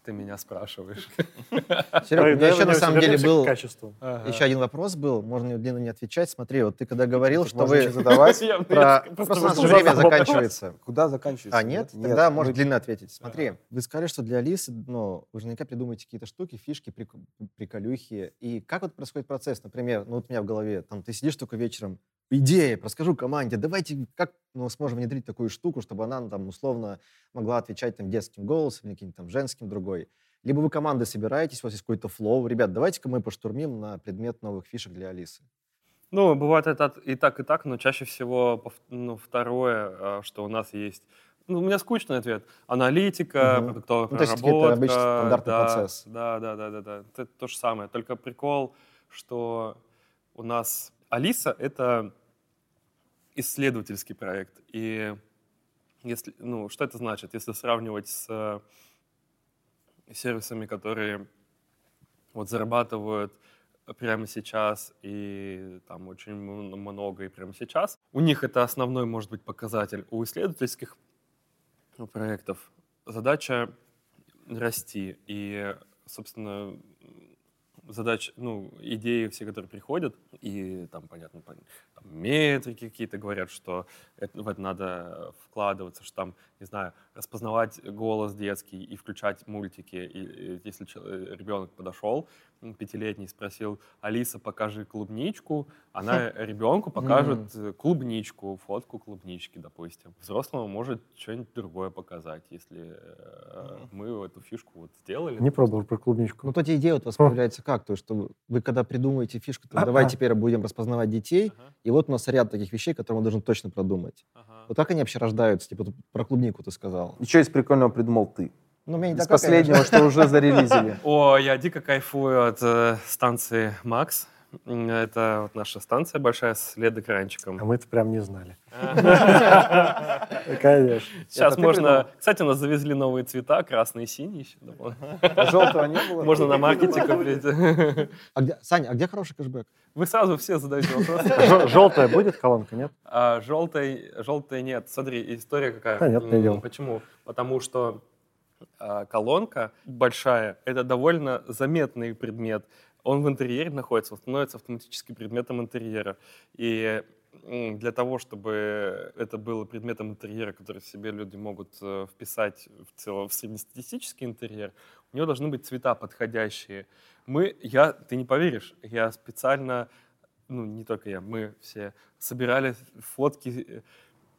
S2: Ты меня спрашиваешь?
S3: Серег, у меня еще на самом деле был еще один вопрос был, можно не длинно не отвечать. Смотри, вот ты когда говорил, что вы
S1: задавать.
S3: Просто у нас время заканчивается.
S1: Куда заканчивается?
S3: А, нет? Тогда можно длинно ответить. Смотри, вы сказали, что для Алисы, ну, вы же наверняка придумаете какие-то штуки, фишки, прик- приколюхи. И как вот происходит процесс? Например, ну вот у меня в голове, там, ты сидишь только вечером, идея, расскажу команде, давайте, как мы сможем внедрить такую штуку, чтобы она, там, условно, могла отвечать там детским голосом или каким-то там женским другой. Либо вы командой собираетесь, у вас есть какой-то флоу. Ребят, давайте-ка мы поштурмим на предмет новых фишек для Алисы.
S2: Ну, бывает это и так, и так, но чаще всего ну, второе, а, что у нас есть. Ну, у меня скучный ответ. Аналитика,
S3: Мгм.
S2: продуктовая
S3: Ну, то есть
S2: проработка.
S3: обычный стандартный
S2: да,
S3: процесс.
S2: Да, да, да, да, да. Это то же самое. Только прикол, что у нас Алиса — это исследовательский проект. И если, ну, что это значит, если сравнивать с э, сервисами, которые вот зарабатывают прямо сейчас и там очень много и прямо сейчас. У них это основной, может быть, показатель. У исследовательских проектов задача расти. И, собственно, задач, ну, идеи все, которые приходят, и там, понятно, пон- там, метрики какие-то говорят, что это, в это надо вкладываться, что там, не знаю, распознавать голос детский и включать мультики. И, и если э, ребенок подошел, пятилетний, спросил, Алиса, покажи клубничку, она ребенку покажет э, клубничку, фотку клубнички, допустим. Взрослому может что-нибудь другое показать, если э, мы эту фишку вот сделали.
S4: Не пробовал про клубничку.
S3: Ну, то вот у вас появляются как? То есть, что вы когда придумываете фишку, то давай теперь будем распознавать детей, и вот у нас ряд таких вещей, которые мы должны точно продумать.
S2: ага.
S3: Вот как они вообще рождаются? Типа про клубнику ты сказал.
S1: Что из прикольного придумал ты?
S3: Ну, меня не
S1: Из последнего,
S3: конечно.
S1: что уже зарелизили.
S2: О, я дико кайфую от э, станции Макс. Это вот наша станция большая с
S4: А
S2: LED-экранчиком.
S4: мы-то прям не знали. Конечно.
S2: Сейчас можно... Кстати, у нас завезли новые цвета, красный и синий еще.
S1: А желтого не было?
S2: Можно на маркете купить.
S3: А где, Саня, а где хороший кэшбэк?
S2: Вы сразу все задаете вопросы.
S4: Жел- Желтая будет колонка, нет?
S2: А желтой, желтой нет. Смотри, история какая.
S4: Понятное дело.
S2: Почему? Потому что а, колонка большая — это довольно заметный предмет. Он в интерьере находится, он становится автоматически предметом интерьера. И для того, чтобы это было предметом интерьера, который в себе люди могут э, вписать в, целом в среднестатистический интерьер, у него должны быть цвета подходящие. Мы, я, ты не поверишь, я специально, ну не только я, мы все собирали фотки э,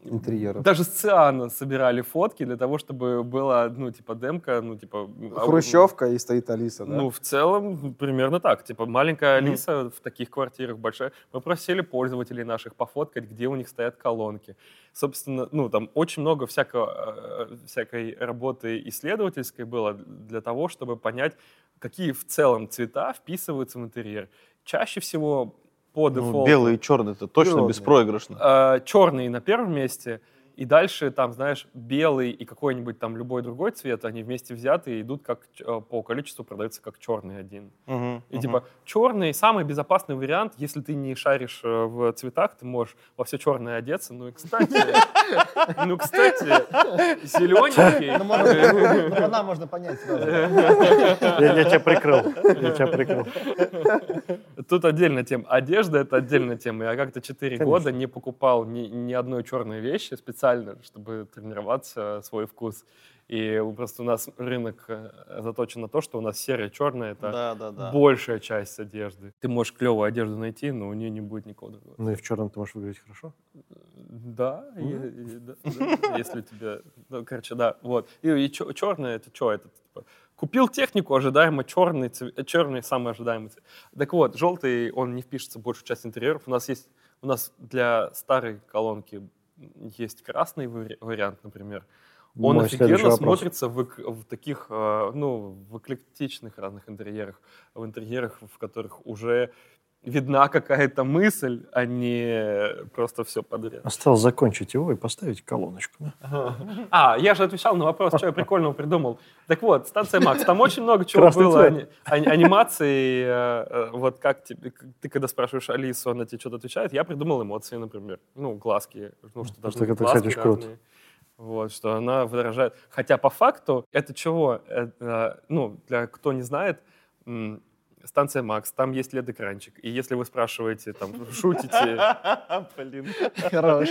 S1: Интерьеров.
S2: даже с Циана собирали фотки для того, чтобы была, ну, типа, демка, ну, типа... а,
S1: Хрущевка и стоит Алиса, да?
S2: Ну, в целом, примерно так. Типа, маленькая Алиса в таких квартирах большая. Мы просили пользователей наших пофоткать, где у них стоят колонки. Собственно, ну, там очень много всякого, э, всякой работы исследовательской было для того, чтобы понять, какие в целом цвета вписываются в интерьер. Чаще всего по
S6: Ну,
S2: дефолту...
S6: белый и черный это точно
S1: Природный.
S6: беспроигрышно.
S2: черный на первом месте, и дальше там, знаешь, белый и какой-нибудь там любой другой цвет, они вместе взяты и идут как э, по количеству продаются как черный один.
S6: Мгм,
S2: И
S6: мгм.
S2: типа черный самый безопасный вариант, если ты не шаришь э, в цветах, ты можешь во все черное одеться. Ну и кстати, ну кстати, зелененький.
S3: Ну, можно, ну, она можно понять.
S4: Я, тебя прикрыл. Я тебя прикрыл.
S2: Тут отдельная тема. Одежда — это отдельная тема. Я как-то 4
S4: Конечно.
S2: года не покупал ни, ни одной черной вещи специально специально, чтобы тренироваться свой вкус. И просто у нас рынок э, заточен на то, что у нас серое, черное — это
S6: Да, да, да.
S2: большая часть одежды. Ты можешь клевую одежду найти, но у нее не будет никого другого.
S4: Ну и в черном ты можешь выглядеть хорошо.
S2: Да, и- да, если тебе... Ну, короче, да, вот. И, черное — это что? Это типа, купил технику, ожидаемо черный, цве- черный самый ожидаемый цвет. Так вот, желтый, он не впишется в большую часть интерьеров. У нас есть... У нас для старой колонки есть красный вари- вариант, например. Он
S4: Мой
S2: офигенно смотрится в, в таких, э, ну, в эклектичных разных интерьерах, в интерьерах, в которых уже видна какая-то мысль, а не просто все подряд.
S4: Осталось закончить его и поставить колоночку. да?
S2: А, я же отвечал на вопрос, что я прикольного придумал. Так вот, станция Макс, там очень много чего
S4: Красный
S2: было. ани- ани- Анимации, э, э, вот как тебе, ты когда спрашиваешь Алису, она тебе что-то отвечает. Я придумал эмоции, например. Ну, глазки. Ну, что должны
S4: Это,
S2: быть
S4: кстати,
S2: глазки
S4: очень круто.
S2: разные. Вот, что она выражает. Хотя по факту это чего? Это, ну, для кто не знает, станция Макс, там есть LED-экранчик. И если вы спрашиваете, там, шутите,
S6: Блин.
S3: Хорош.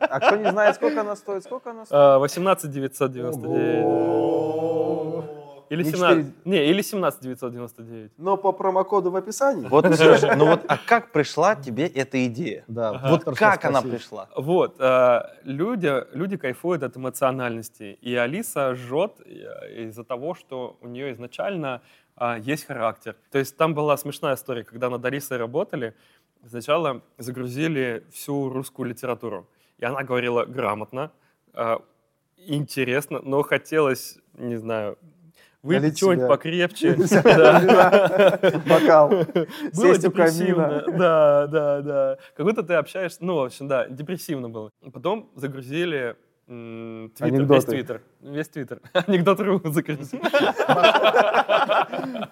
S1: А кто не знает, сколько она стоит, сколько она стоит?
S2: э, 18 999. Или
S1: Не
S2: 17,
S1: четыре-
S2: не, или 17 999.
S1: Но по промокоду в описании.
S6: Вот, Сереж, ну вот, а как пришла тебе эта идея?
S3: Да,
S2: Ага.
S3: вот хорошо
S6: как она пришла?
S2: Вот, э, люди, люди кайфуют от эмоциональности. И Алиса жжет э, из-за того, что у нее изначально а, есть характер. То есть там была смешная история, когда над Алисой работали, сначала загрузили всю русскую литературу. И она говорила грамотно, а, интересно, но хотелось, не знаю, выпить чего-нибудь покрепче.
S1: Бокал.
S2: Было депрессивно. Да, да, да. Как будто ты общаешься, ну, в общем, да, депрессивно было. Потом загрузили твиттер, весь
S1: Анекдоты.
S2: твиттер. Весь твиттер. Анекдот.ру загрузили.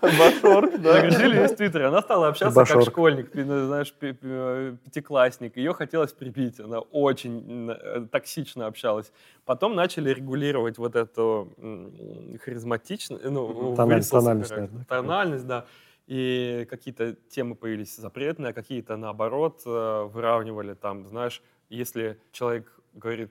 S6: Башорк,
S2: Загрузили весь твиттер. Она стала общаться как школьник, ну, знаешь, пятиклассник. Ее хотелось прибить. Она очень э, токсично общалась. Потом начали регулировать вот эту харизматичность, ну,
S4: Тональ-
S2: вырисовался
S4: тональность.
S2: Тональность, да. И какие-то темы появились запретные, а какие-то, наоборот, э, выравнивали там, знаешь, если человек говорит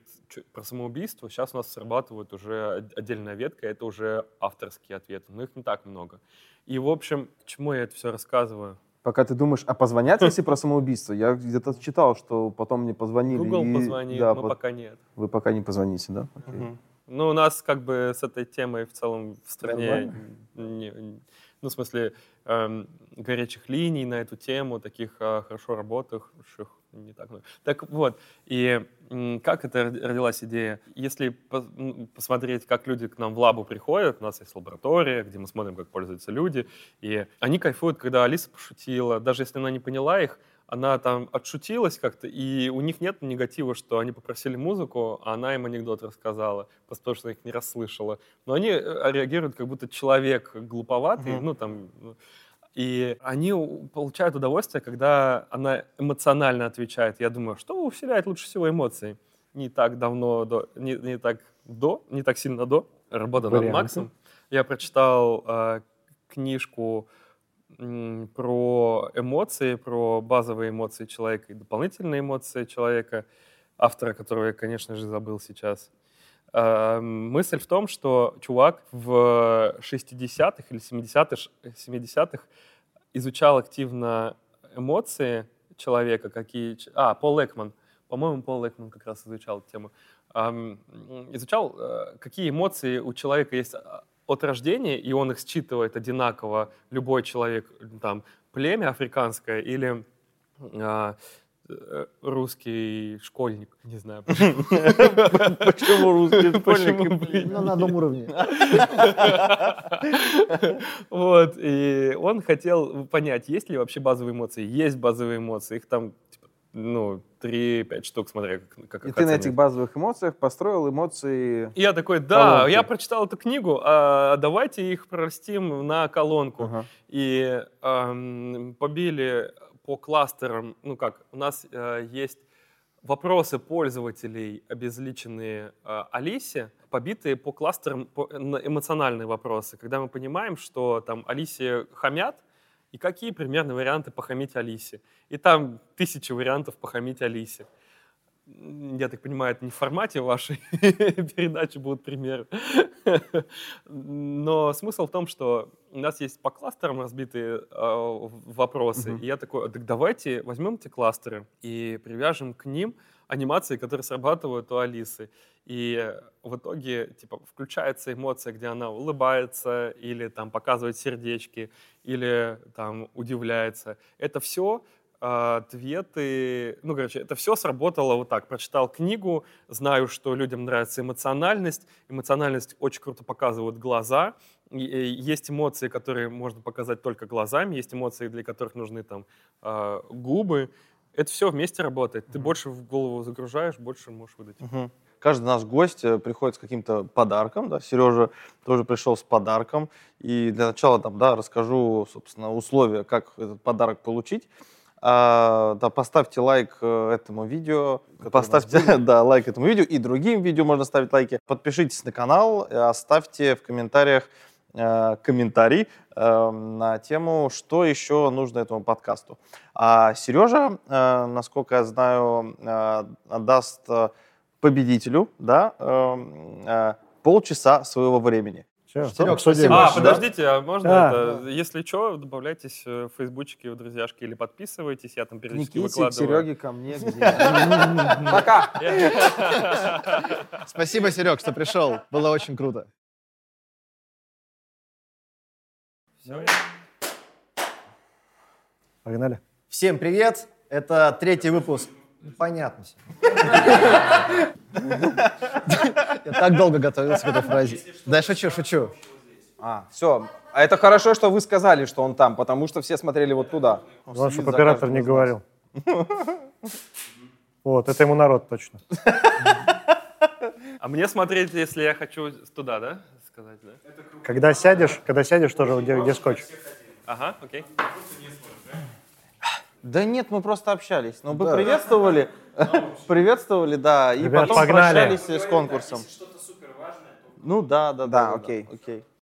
S2: про самоубийство, сейчас у нас срабатывает уже от- отдельная ветка, это уже авторские ответы, но их не так много. И, в общем, к чему я это все рассказываю?
S1: Пока ты думаешь, а позвонят, если про самоубийство? Я где-то читал, что потом мне позвонили.
S2: Google
S1: и-
S2: позвонит,
S1: да,
S2: но
S1: по-
S2: пока нет.
S1: Вы пока не позвоните, да? Окей.
S2: Мгм. Ну, у нас как бы с этой темой в целом в стране, не- не- ну, в смысле, эм, горячих линий на эту тему, таких э, хорошо работающих, не так много. Так вот, и как это род- родилась идея? Если посмотреть, как люди к нам в лабу приходят, у нас есть лаборатория, где мы смотрим, как пользуются люди, и они кайфуют, когда Алиса пошутила, даже если она не поняла их, она там отшутилась как-то, и у них нет негатива, что они попросили музыку, а она им анекдот рассказала, потому что их не расслышала. Но они э, реагируют, как будто человек глуповатый,
S6: Мгм.
S2: ну там... И они получают удовольствие, когда она эмоционально отвечает. Я думаю, что усиляет лучше всего эмоции? Не так давно, до, не, не так до, не так сильно до работы над. Максом. Я прочитал э, книжку м, про эмоции, про базовые эмоции человека и дополнительные эмоции человека, автора которого я, конечно же, забыл сейчас. Э, Мысль в том, что чувак в 60-х или 70-х 70 изучал активно эмоции человека, какие... А, Пол Экман. По-моему, Пол Экман как раз изучал эту тему. Ам, м, Изучал, э, какие эмоции у человека есть а, от рождения, и он их считывает одинаково, любой человек, там, племя африканское или а, э, русский школьник, не знаю. почему.
S6: Почему русский школьник?
S3: Ну, на одном уровне.
S2: Вот, и он хотел понять, есть ли вообще базовые эмоции. Есть базовые эмоции, их там, типа, ну, 3-5 штук, смотря как, как
S1: И ты на этих базовых эмоциях построил эмоции...
S2: И я такой, да,
S1: Колонки.
S2: я прочитал эту книгу, а давайте их прорастим на колонку.
S1: Ага.
S2: И эм, побили по кластерам, ну как, у нас э, есть вопросы пользователей, обезличенные э, Алисе, побитые по кластерам по- на эмоциональные вопросы, когда мы понимаем, что там Алисе хамят, и какие примерно варианты похамить Алисе. И там тысячи вариантов похамить Алисе. Я так понимаю, это не в формате вашей передачи будут примеры. Но смысл в том, что у нас есть по кластерам разбитые а, вопросы. И я такой, так давайте возьмем эти кластеры и привяжем к ним анимации, которые срабатывают у Алисы. И в итоге, типа, включается эмоция, где она улыбается, или там показывает сердечки, или там удивляется. Это все ответы, ну, короче, это все сработало вот так. Прочитал книгу, знаю, что людям нравится эмоциональность. Эмоциональность очень круто показывают глаза. Есть эмоции, которые можно показать только глазами, есть эмоции, для которых нужны там а, губы. Это все вместе работает. Ты больше в голову загружаешь, больше можешь выдать.
S6: Мгм. Каждый наш гость э, приходит с каким-то подарком, да, Сережа тоже пришел с подарком, и для начала там, да, расскажу, собственно, условия, как этот подарок получить. А, да, поставьте лайк э, этому видео, поставьте, да, лайк этому видео, и другим видео можно ставить лайки. Подпишитесь на канал, э, оставьте в комментариях э, комментарий э, на тему, что еще нужно этому подкасту. А Сережа, э, насколько я знаю, э, отдаст э, победителю да, эм, э, полчаса своего времени.
S4: Все,
S3: Серег, спасибо
S2: А, подождите, а можно
S4: Да.
S2: это? Если что, добавляйтесь э, в фейсбучике, в друзьяшки или подписывайтесь, я там периодически
S1: Никите,
S2: выкладываю.
S1: Сереге, ко мне. где- Пока.
S3: Спасибо, Серег, что пришел. Было очень круто.
S4: Погнали.
S3: Всем привет. Это третий выпуск. Понятно. Я так долго готовился к этой фразе. Да, я шучу, шучу.
S1: А, все. А это хорошо, что вы сказали, что он там, потому что все смотрели вот туда.
S4: Главное, чтобы оператор не говорил. Вот, это ему народ точно.
S2: А мне смотреть, если я хочу туда, да? Сказать, да?
S4: Когда сядешь, когда сядешь, тоже где, где скотч.
S2: Ага, окей.
S6: Да нет, мы просто общались. Ну, мы приветствовали, приветствовали, да, и
S4: Ребят,
S6: потом
S4: погнали.
S6: прощались с конкурсом. Ну да, да, да.
S1: Да,
S6: да,
S1: окей.
S6: окей.